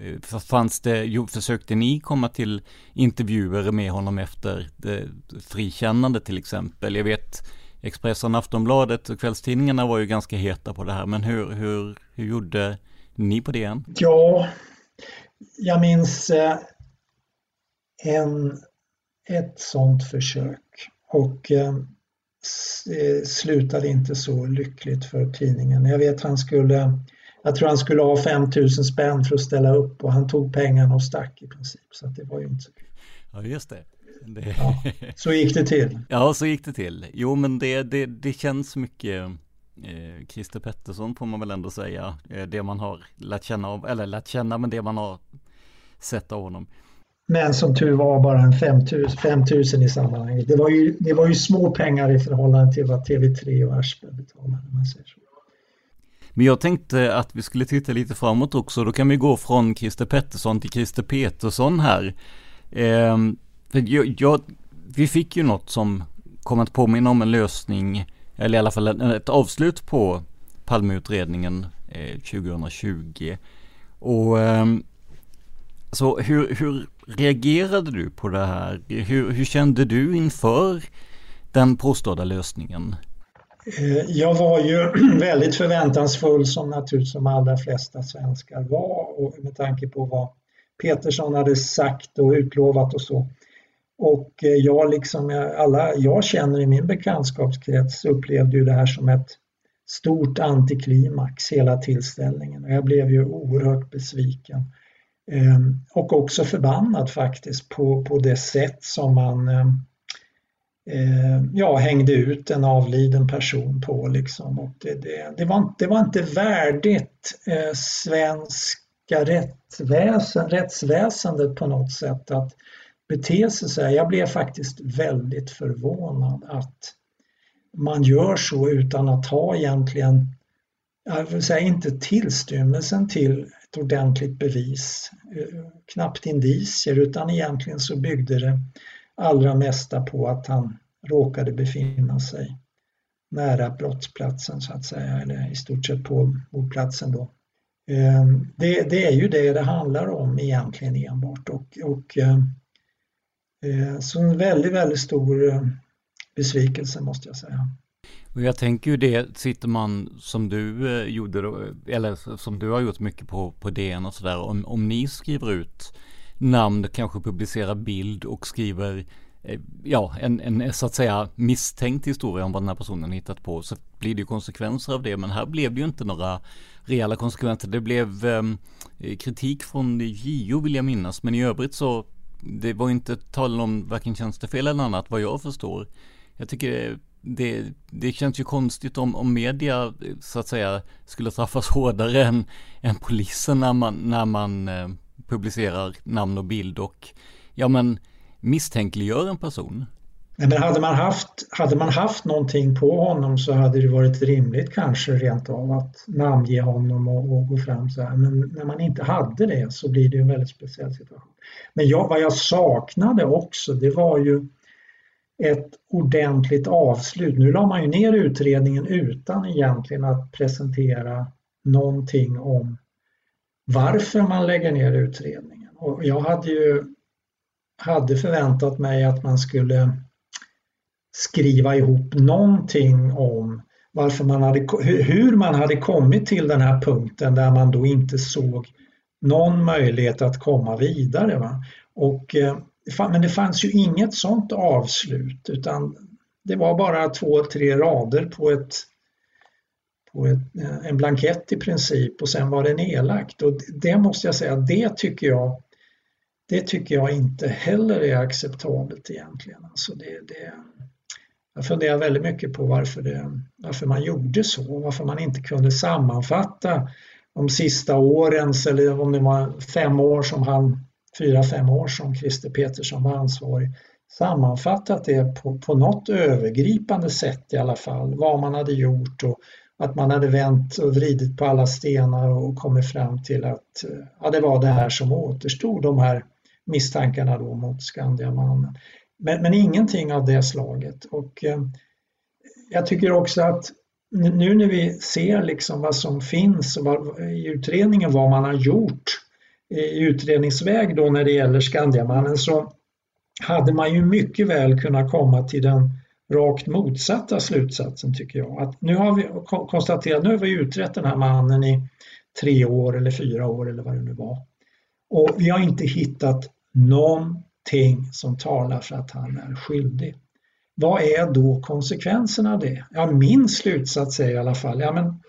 Eh, fanns det, försökte ni komma till intervjuer med honom efter frikännandet frikännande till exempel? Jag vet Expressen, Aftonbladet och kvällstidningarna var ju ganska heta på det här, men hur, hur, hur gjorde ni på det? Ja, jag minns eh, en, ett sånt försök och slutade inte så lyckligt för tidningen. Jag vet han skulle jag tror han skulle ha 5000 spänn för att ställa upp och han tog pengarna och stack i princip. Så det var ju inte så kul. Ja, just det. det... Ja, så gick det till. [LAUGHS] Ja, så gick det till. Jo, men det, det, det känns mycket eh, Christer Pettersson får man väl ändå säga. Eh, det man har lärt känna av, eller lärt känna, men det man har sett av honom. Men som tur var bara en 5000 i sammanhanget. Det var, ju, det var ju små pengar i förhållande till vad TV3 och Aschberg betalade. Man säger så. Men jag tänkte att vi skulle titta lite framåt också. Då kan vi gå från Christer Pettersson till Christer Petersson här. Eh, för jag, jag, vi fick ju något som kom att påminna om en lösning, eller i alla fall ett avslut på Palmeutredningen eh, 2020. Och eh, så hur, hur reagerade du på det här? Hur, hur kände du inför den påstådda lösningen? Eh, jag var ju [CLEARS THROAT] väldigt förväntansfull som naturligtvis de allra flesta svenskar var och med tanke på vad Petersson hade sagt och utlovat och så. Och eh, jag liksom eh, alla jag känner i min bekantskapskrets upplevde ju det här som ett stort antiklimax hela tillställningen och jag blev ju oerhört besviken. Ehm, och också förbannad faktiskt på, på det sätt som man ehm, eh, ja, hängde ut en avliden person på. Liksom. Och det, det, det, var, det var inte värdigt eh, svenska rättsväsen, rättsväsendet på något sätt att bete sig så här. Jag blev faktiskt väldigt förvånad att man gör så utan att ha egentligen, jag vill säga inte tillstymmelsen till ett ordentligt bevis, eh, knappt indicier, utan egentligen så byggde det allra mesta på att han råkade befinna sig nära brottsplatsen så att säga, eller i stort sett på mordplatsen då. Ehm, det, det, är ju det det handlar om egentligen enbart och, och ehm, eh, så en väldigt, väldigt stor eh, besvikelse måste jag säga. Och jag tänker ju det, sitter man som du eh, gjorde, eller som du har gjort mycket på, på DN och sådär, om, om ni skriver ut namn, kanske publicerar bild och skriver eh, ja, en, en så att säga misstänkt historia om vad den här personen hittat på så blir det ju konsekvenser av det. Men här blev det ju inte några reella konsekvenser. Det blev ehm, eh, kritik från JO vill jag minnas. Men i övrigt så det var inte tal om varken tjänstefel eller annat vad jag förstår. Jag tycker det, det känns ju konstigt om, om media eh, så att säga skulle straffas [LAUGHS] hårdare än, än polisen när man, när man eh, publicerar namn och bild och ja men misstänkliggör en person. Nej, men hade man, haft, hade man haft någonting på honom så hade det varit rimligt kanske rent av att namnge honom och, och gå fram så här. Men när man inte hade det så blir det en väldigt speciell situation. Men jag, vad jag saknade också det var ju ett ordentligt avslut. Nu la man ju ner utredningen utan egentligen att presentera någonting om varför man lägger ner utredningen. Och jag hade ju hade förväntat mig att man skulle skriva ihop någonting om varför man hade, hur man hade kommit till den här punkten där man då inte såg någon möjlighet att komma vidare. Va? Och, eh, men det fanns ju inget sånt avslut utan det var bara två, tre rader på ett på ett, eh, en blankett i princip och sen var det nedlagt. Och det måste jag säga, det tycker jag det tycker jag inte heller är acceptabelt egentligen. Alltså det, det, jag funderar väldigt mycket på varför, det, varför man gjorde så, varför man inte kunde sammanfatta de sista årens, eller om det var fem år som han, fyra, fem år som Christer Petersson var ansvarig, sammanfattat det på, på något övergripande sätt i alla fall, vad man hade gjort och att man hade vänt och vridit på alla stenar och kommit fram till att ja, det var det här som återstod, de här misstankarna då mot Skandiamannen. Men, men ingenting av det slaget. Och eh, jag tycker också att nu när vi ser liksom vad som finns vad, i utredningen, vad man har gjort i utredningsväg då när det gäller Skandiamannen så hade man ju mycket väl kunnat komma till den rakt motsatta slutsatsen tycker jag. Att nu har vi konstaterat, nu har vi utrett den här mannen i tre år eller fyra år eller vad det nu var. Och vi har inte hittat någonting som talar för att han är skyldig. Vad är då konsekvenserna av det? Ja, min slutsats är i alla fall, ja men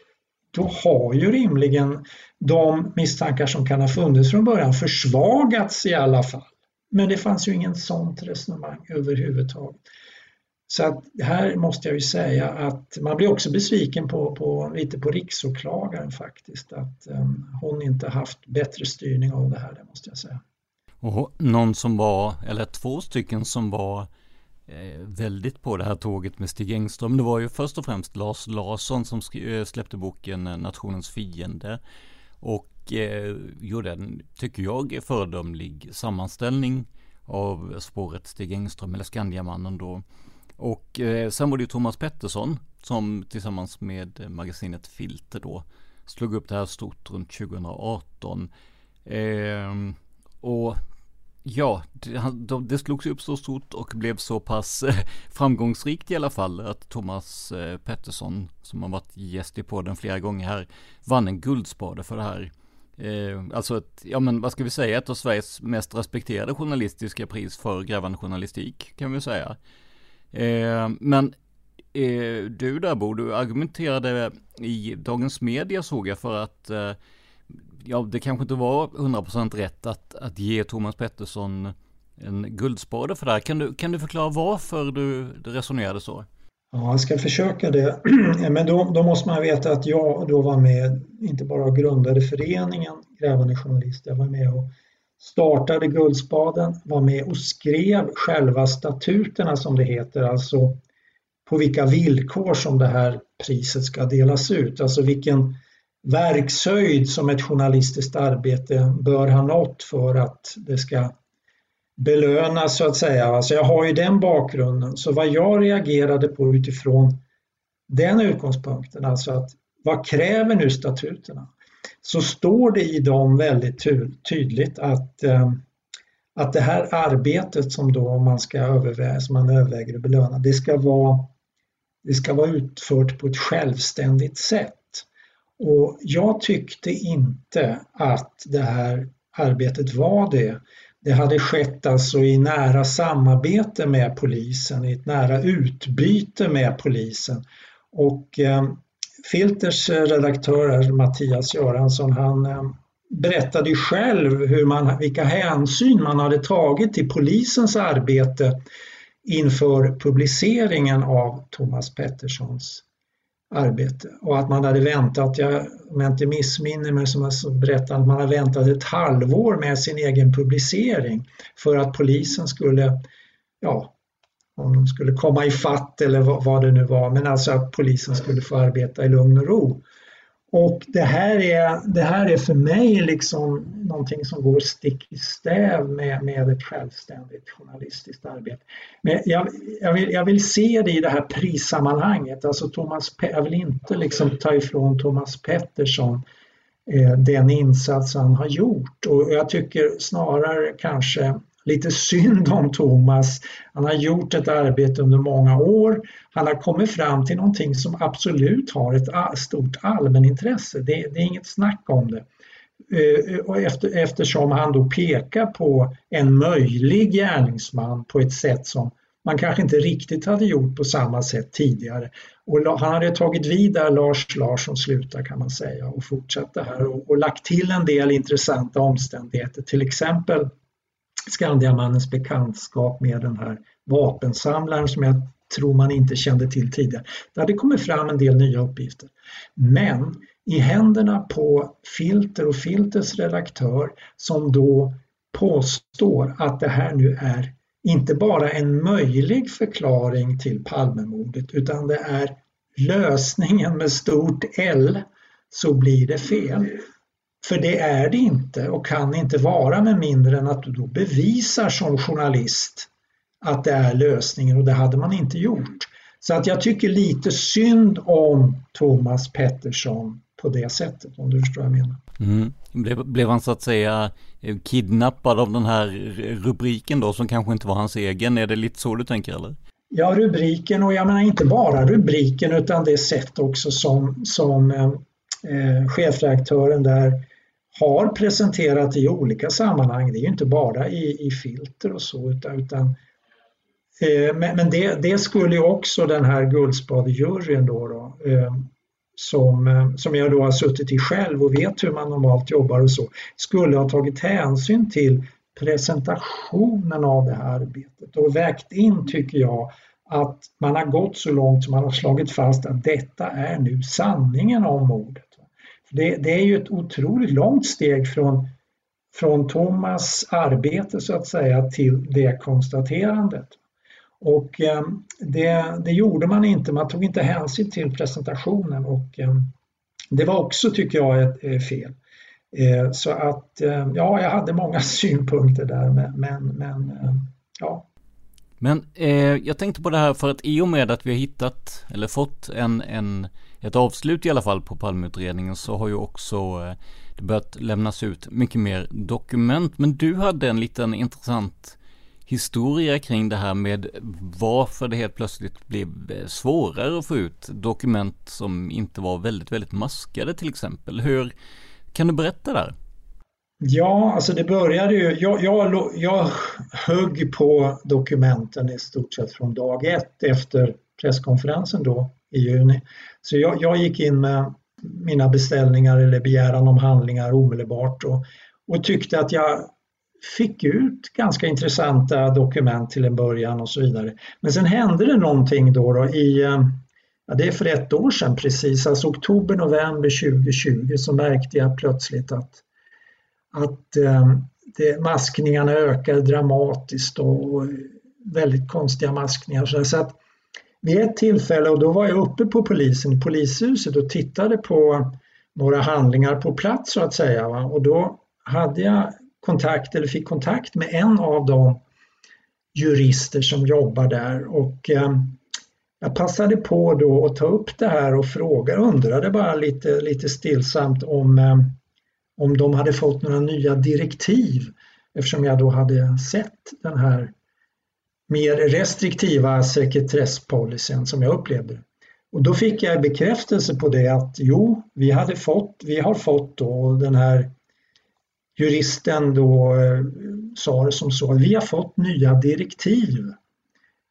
då har ju rimligen de misstankar som kan ha funnits från början försvagats i alla fall. Men det fanns ju ingen sånt resonemang överhuvudtaget. Så att här måste jag ju säga att man blir också besviken på, på lite på riksåklagaren faktiskt, att um, hon inte haft bättre styrning av det här, det måste jag säga. Och någon som var, eller två stycken som var eh, väldigt på det här tåget med Stig Engström. Det var ju först och främst Lars Larsson som eh, släppte boken eh, Nationens fiende. Och eh, gjorde en, tycker jag, föredömlig sammanställning av spåret Stig Engström, eller Skandiamannen då. Och eh, sen var det ju Thomas Pettersson som tillsammans med eh, magasinet Filter då slog upp det här stort runt 2018. Eh, och Ja, det, det slogs upp så stort och blev så pass eh, [LAUGHS] framgångsrikt i alla fall att Thomas eh, Pettersson, som har varit gäst i podden flera gånger här, vann en guldspade för det här. Eh, alltså ett, ja men vad ska vi säga, ett av Sveriges mest respekterade journalistiska pris för grävande journalistik kan vi säga. Eh, men eh, du där Bo, du argumenterade i Dagens Media såg jag för att eh, ja, det kanske inte var 100% rätt att, att ge Thomas Pettersson en guldspade för det här. Kan du, kan du förklara varför du, du resonerade så? Ja, jag ska försöka det. [CLEARS THROAT] Men då, då, måste man veta att jag då var med, inte bara grundade föreningen Grävande journalister, jag var med och startade Guldspaden, var med och skrev själva statuterna som det heter, alltså på vilka villkor som det här priset ska delas ut, alltså vilken verkshöjd som ett journalistiskt arbete bör ha nått för att det ska belönas så att säga. Alltså jag har ju den bakgrunden, så vad jag reagerade på utifrån den utgångspunkten, alltså att vad kräver nu statuterna? Så står det i dem väldigt tydligt att, eh, att det här arbetet som då man ska överväga, som man överväger att belöna, det ska vara, det ska vara utfört på ett självständigt sätt. Och jag tyckte inte att det här arbetet var det. Det hade skett alltså i nära samarbete med polisen, i ett nära utbyte med polisen. Och eh, Filters eh, redaktör Mattias Göransson, han eh, berättade själv hur man, vilka hänsyn man hade tagit till polisens arbete inför publiceringen av Thomas Petterssons arbete. Och att man hade väntat, jag, om jag inte missminner mig som jag berättade, att man hade väntat ett halvår med sin egen publicering för att polisen skulle, ja, om de skulle komma i fatt eller vad, det nu var, men alltså att polisen skulle få arbeta i lugn och ro. Och det här är, det här är för mig liksom någonting som går stick i stäv med, med ett självständigt journalistiskt arbete. Men jag, jag, vill, jag vill se det i det här prissammanhanget. Alltså Thomas, jag vill inte liksom ta ifrån Thomas Pettersson eh, den insats han har gjort och jag tycker snarare kanske lite synd om Thomas. Han har gjort ett arbete under många år. Han har kommit fram till någonting som absolut har ett stort allmänintresse. Det, det är inget snack om det. Eh, och efter, eftersom han då pekar på en möjlig gärningsman på ett sätt som man kanske inte riktigt hade gjort på samma sätt tidigare. Och han hade tagit vid där Lars Larsson slutar kan man säga och fortsatt det här och, och lagt till en del intressanta omständigheter. Till exempel Skandiamannens bekantskap med den här vapensamlaren som jag tror man inte kände till tidigare. Det hade kommit fram en del nya uppgifter. Men i händerna på Filter och Filters redaktör som då påstår att det här nu är inte bara en möjlig förklaring till Palmemordet utan det är lösningen med stort L så blir det fel. För det är det inte och kan inte vara med mindre än att du då bevisar som journalist att det är lösningen och det hade man inte gjort. Så att jag tycker lite synd om Thomas Pettersson på det sättet, om du förstår vad jag menar. Mm. Blev, blev han så att säga kidnappad av den här rubriken då som kanske inte var hans egen? Är det lite så du tänker eller? Ja, rubriken och jag menar inte bara rubriken utan det sätt också som, som eh, eh chefredaktören där har presenterat i olika sammanhang. Det är ju inte bara i, i filter och så utan, utan eh, men, men det, det, skulle ju också den här Guldspadejuryn då, då eh, som, eh, som jag då har suttit i själv och vet hur man normalt jobbar och så, skulle ha tagit hänsyn till presentationen av det här arbetet och vägt in, tycker jag, att man har gått så långt som man har slagit fast att detta är nu sanningen om mordet. Det, det är ju ett otroligt långt steg från, från Thomas arbete så att säga till det konstaterandet. Och eh, det, det, gjorde man inte, man tog inte hänsyn till presentationen och eh, det var också, tycker jag, ett, ett fel. Eh, så att, ehm, ja, jag hade många [LAUGHS] synpunkter där, men, men, men ehm, ja. Men eh, jag tänkte på det här för att i och med att vi har hittat, eller fått en, en, ett avslut i alla fall på Palmeutredningen så har ju också eh, det börjat lämnas ut mycket mer dokument. Men du hade en liten intressant historia kring det här med varför det helt plötsligt blev eh, svårare att få ut dokument som inte var väldigt, väldigt maskade till exempel. Hur kan du berätta där? Ja, alltså det började ju, jag, jag, jag högg på dokumenten i stort sett från dag ett efter presskonferensen då i juni. Så jag, jag gick in med mina beställningar eller begäran om handlingar omedelbart och, och tyckte att jag fick ut ganska intressanta dokument till en början och så vidare. Men sen hände det någonting då, då i, eh, ja, det är för ett år sedan precis, alltså oktober, november 2020 så märkte jag plötsligt att, att eh, det, maskningarna ökade dramatiskt och väldigt konstiga maskningar. Så att vid ett tillfälle, och då var jag uppe på polisen i polishuset och tittade på några handlingar på plats så att säga. Va? Och då hade jag kontakt eller fick kontakt med en av de jurister som jobbar där och eh, jag passade på då att ta upp det här och fråga, undrade bara lite, lite stillsamt om, eh, om de hade fått några nya direktiv eftersom jag då hade sett den här mer restriktiva sekretesspolicyn som jag upplevde. Och då fick jag bekräftelse på det att jo, vi, hade fått, vi har fått då den här juristen då eh, sa det som så vi har fått nya direktiv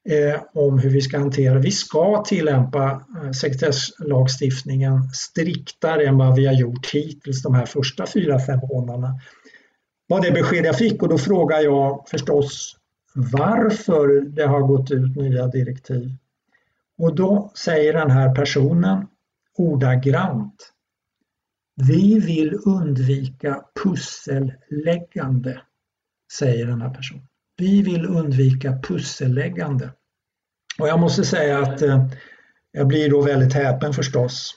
Eh, om hur vi ska hantera, vi ska tillämpa eh, sekretesslagstiftningen striktare än vad vi har gjort hittills de här första fyra, fem månaderna. var det besked jag fick och då frågar jag förstås varför det har gått ut nya direktiv. Och då säger den här personen ordagrant vi vill undvika pusselläggande, säger den här personen. Vi vill undvika pusselläggande. Och jag måste säga att eh, jag blir då väldigt häpen förstås.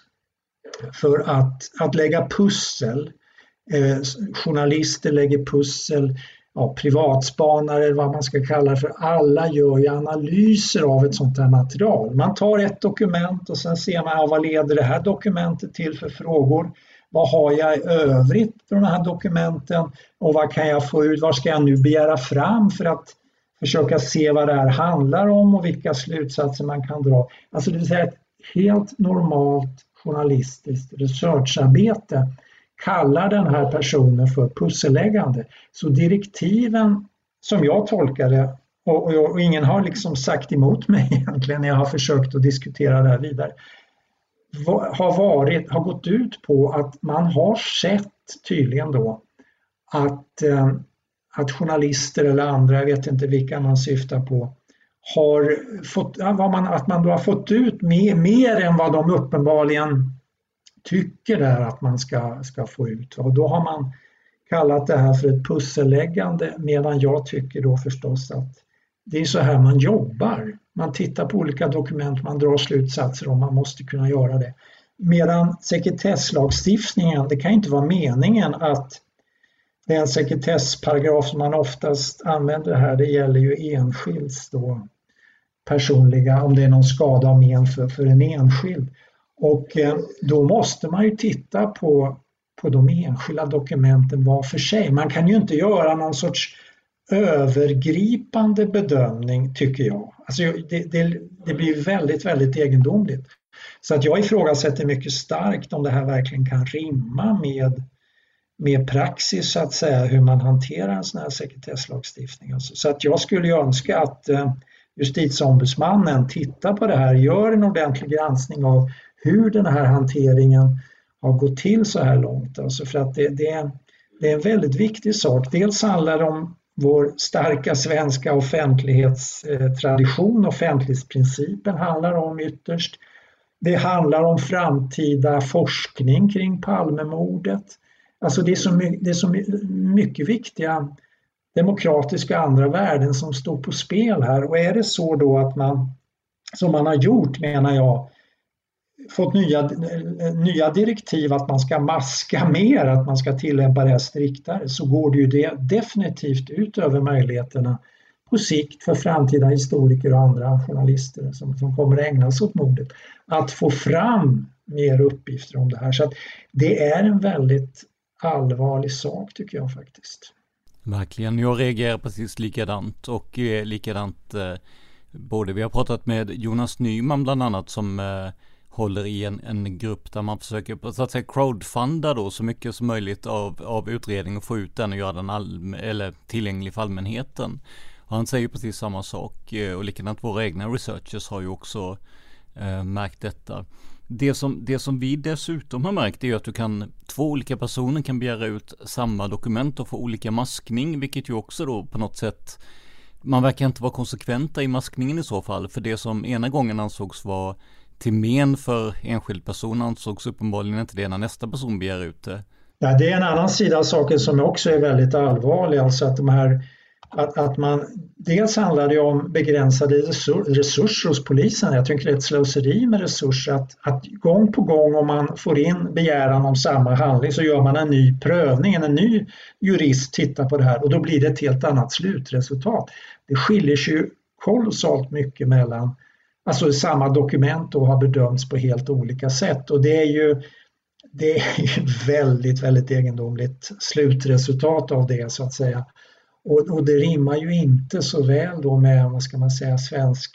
För att, att lägga pussel, eh, journalister lägger pussel, ja, privatspanare, vad man ska kalla det för, alla gör ju analyser av ett sånt här material. Man tar ett dokument och sen ser man ja, vad leder det här dokumentet till för frågor. Vad har jag i övrigt från de här dokumenten och vad kan jag få ut? Vad ska jag nu begära fram för att försöka se vad det här handlar om och vilka slutsatser man kan dra. Alltså det vill säga ett helt normalt journalistiskt researcharbete kallar den här personen för pusselläggande. Så direktiven som jag tolkar det och, och, och, ingen har liksom sagt emot mig [LAUGHS] egentligen när jag har försökt att diskutera det här vidare har, varit, har gått ut på att man har sett tydligen då att, eh, att journalister eller andra, jag vet inte vilka man syftar på, har fått, man, att man då har fått ut mer, mer än vad de uppenbarligen tycker där att man ska, ska få ut. Och då har man kallat det här för ett pusselläggande medan jag tycker då förstås att det är så här man jobbar. Man tittar på olika dokument, man drar slutsatser och man måste kunna göra det. Medan sekretesslagstiftningen, det kan inte vara meningen att den sekretessparagraf som man oftast använder här, det gäller ju enskilds då personliga, om det är någon skada och men för, för en enskild. Och eh, då måste man ju titta på, på de enskilda dokumenten var för sig. Man kan ju inte göra någon sorts övergripande bedömning tycker jag. Alltså det, det, det blir väldigt, väldigt egendomligt. Så att jag ifrågasätter mycket starkt om det här verkligen kan rimma med, med praxis så att säga hur man hanterar en sån här sekretesslagstiftning. Alltså, så att jag skulle önska att eh, justitieombudsmannen tittar på det här, gör en ordentlig granskning av hur den här hanteringen har gått till så här långt. Alltså för att det, det, det är en väldigt viktig sak. Dels handlar det om vår starka svenska offentlighetstradition, offentlighetsprincipen handlar om ytterst. Det handlar om framtida forskning kring Palmemordet. Alltså det är så, mycket, det är så mycket viktiga demokratiska och andra värden som står på spel här och är det så då att man, som man har gjort menar jag, fått nya, eh, nya direktiv att man ska maska mer, att man ska tillämpa det här striktare, så går det ju det definitivt ut över möjligheterna på sikt för framtida historiker och andra journalister som, som kommer att ägna sig åt mordet, att få fram mer uppgifter om det här. Så att det är en väldigt allvarlig sak tycker jag faktiskt. Verkligen, jag reagerar precis likadant och eh, likadant eh, både vi har pratat med Jonas Nyman bland annat som eh, håller i en, en grupp där man försöker så att säga crowdfunda då så mycket som möjligt av, av utredningen och få ut den och göra den all, eller tillgänglig för allmänheten. Och han säger precis samma sak eh, och likadant våra egna researchers har ju också eh, märkt detta. Det som, det som vi dessutom har märkt är att du kan, två olika personer kan begära ut samma dokument och få olika maskning, vilket ju också då på något sätt man verkar inte vara konsekventa i maskningen i så fall, för det som ena gången ansågs vara till men för enskild person ansågs uppenbarligen inte det när nästa person begär ut det. Ja, det är en annan sida av saken som också är väldigt allvarlig, alltså att de här att, att man, dels handlar det om begränsade resurser hos polisen. Jag tycker det är ett slöseri med resurser att, att gång på gång om man får in begäran om samma handling så gör man en ny prövning, en ny jurist tittar på det här och då blir det ett helt annat slutresultat. Det skiljer sig ju kolossalt mycket mellan alltså samma dokument då har bedömts på helt olika sätt och det är ju det är [LAUGHS] väldigt, väldigt egendomligt slutresultat av det så att säga. Och, och, det rimmar ju inte så väl då med, vad ska man säga, svensk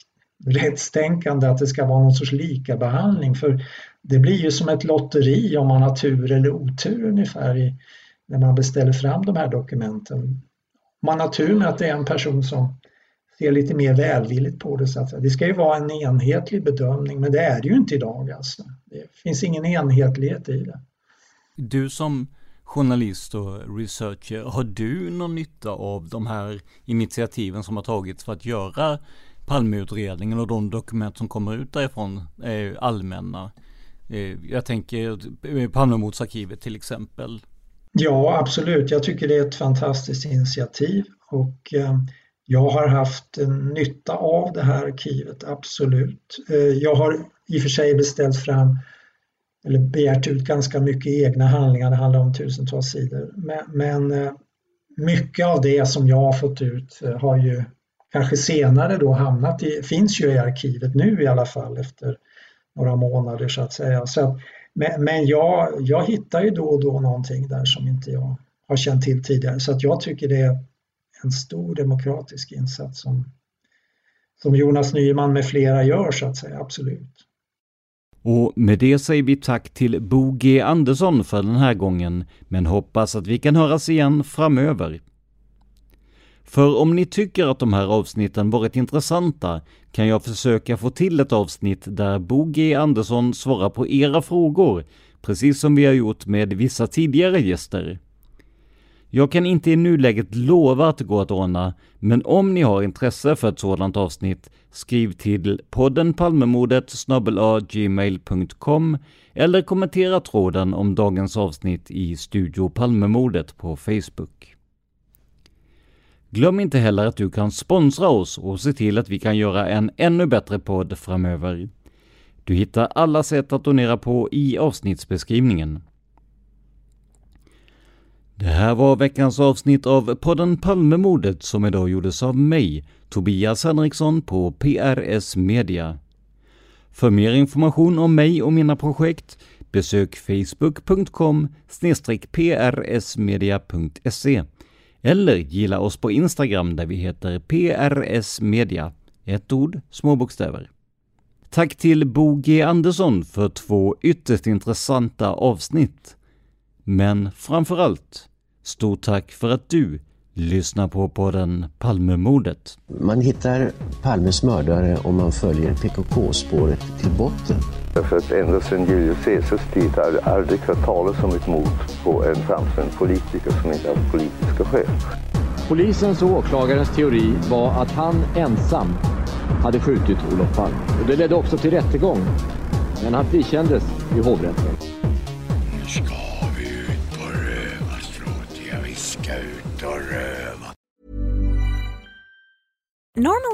rättstänkande att det ska vara någon sorts likabehandling för det blir ju som ett lotteri om man har tur eller otur ungefär i, när man beställer fram de här dokumenten. Om man har tur med att det är en person som ser lite mer välvilligt på det. Så att. Det ska ju vara en enhetlig bedömning men det är det ju inte idag alltså. Det finns ingen enhetlighet i det. Du som journalist och researcher, har du någon nytta av de här initiativen som har tagits för att göra Palmeutredningen och de dokument som kommer ut därifrån är allmänna? Eh, jag tänker eh, Palmemordsarkivet till exempel. Ja, absolut. Jag tycker det är ett fantastiskt initiativ och eh, jag har haft nytta av det här arkivet, absolut. Eh, jag har i och för sig beställt fram eller begärt ut ganska mycket egna handlingar, det handlar om tusentals sidor. Men, men eh, mycket av det som jag har fått ut eh, har ju kanske senare då hamnat i, finns ju i arkivet nu i alla fall efter några månader så att säga. Så, men men jag, jag hittar ju då och då någonting där som inte jag har känt till tidigare så att jag tycker det är en stor demokratisk insats som, som Jonas Nyman med flera gör så att säga, absolut. Och med det säger vi tack till Bo G Andersson för den här gången, men hoppas att vi kan höras igen framöver. För om ni tycker att de här avsnitten varit intressanta kan jag försöka få till ett avsnitt där Bo G Andersson svarar på era frågor, precis som vi har gjort med vissa tidigare gäster. Jag kan inte i nuläget lova att det går att ordna, men om ni har intresse för ett sådant avsnitt, skriv till podden Palmemordet gmail.com eller kommentera tråden om dagens avsnitt i Studio Palmemordet på Facebook. Glöm inte heller att du kan sponsra oss och se till att vi kan göra en ännu bättre podd framöver. Du hittar alla sätt att donera på i avsnittsbeskrivningen. Det här var veckans avsnitt av podden Palmemordet som idag gjordes av mig, Tobias Henriksson på PRS Media. För mer information om mig och mina projekt besök facebook.com prsmedia.se eller gilla oss på Instagram där vi heter PRS Media. Ett ord, små bokstäver. Tack till Bo G Andersson för två ytterst intressanta avsnitt. Men framför allt, stort tack för att du lyssnar på podden Palmemordet. Man hittar Palmes mördare om man följer PKK-spåret till botten. Därför att ända sedan Julius Caesars tid har det aldrig hört talas om ett mord på en framstående politiker som inte haft politiska skäl. Polisens och åklagarens teori var att han ensam hade skjutit Olof Palme. Och det ledde också till rättegång. Men han frikändes i hovrätten.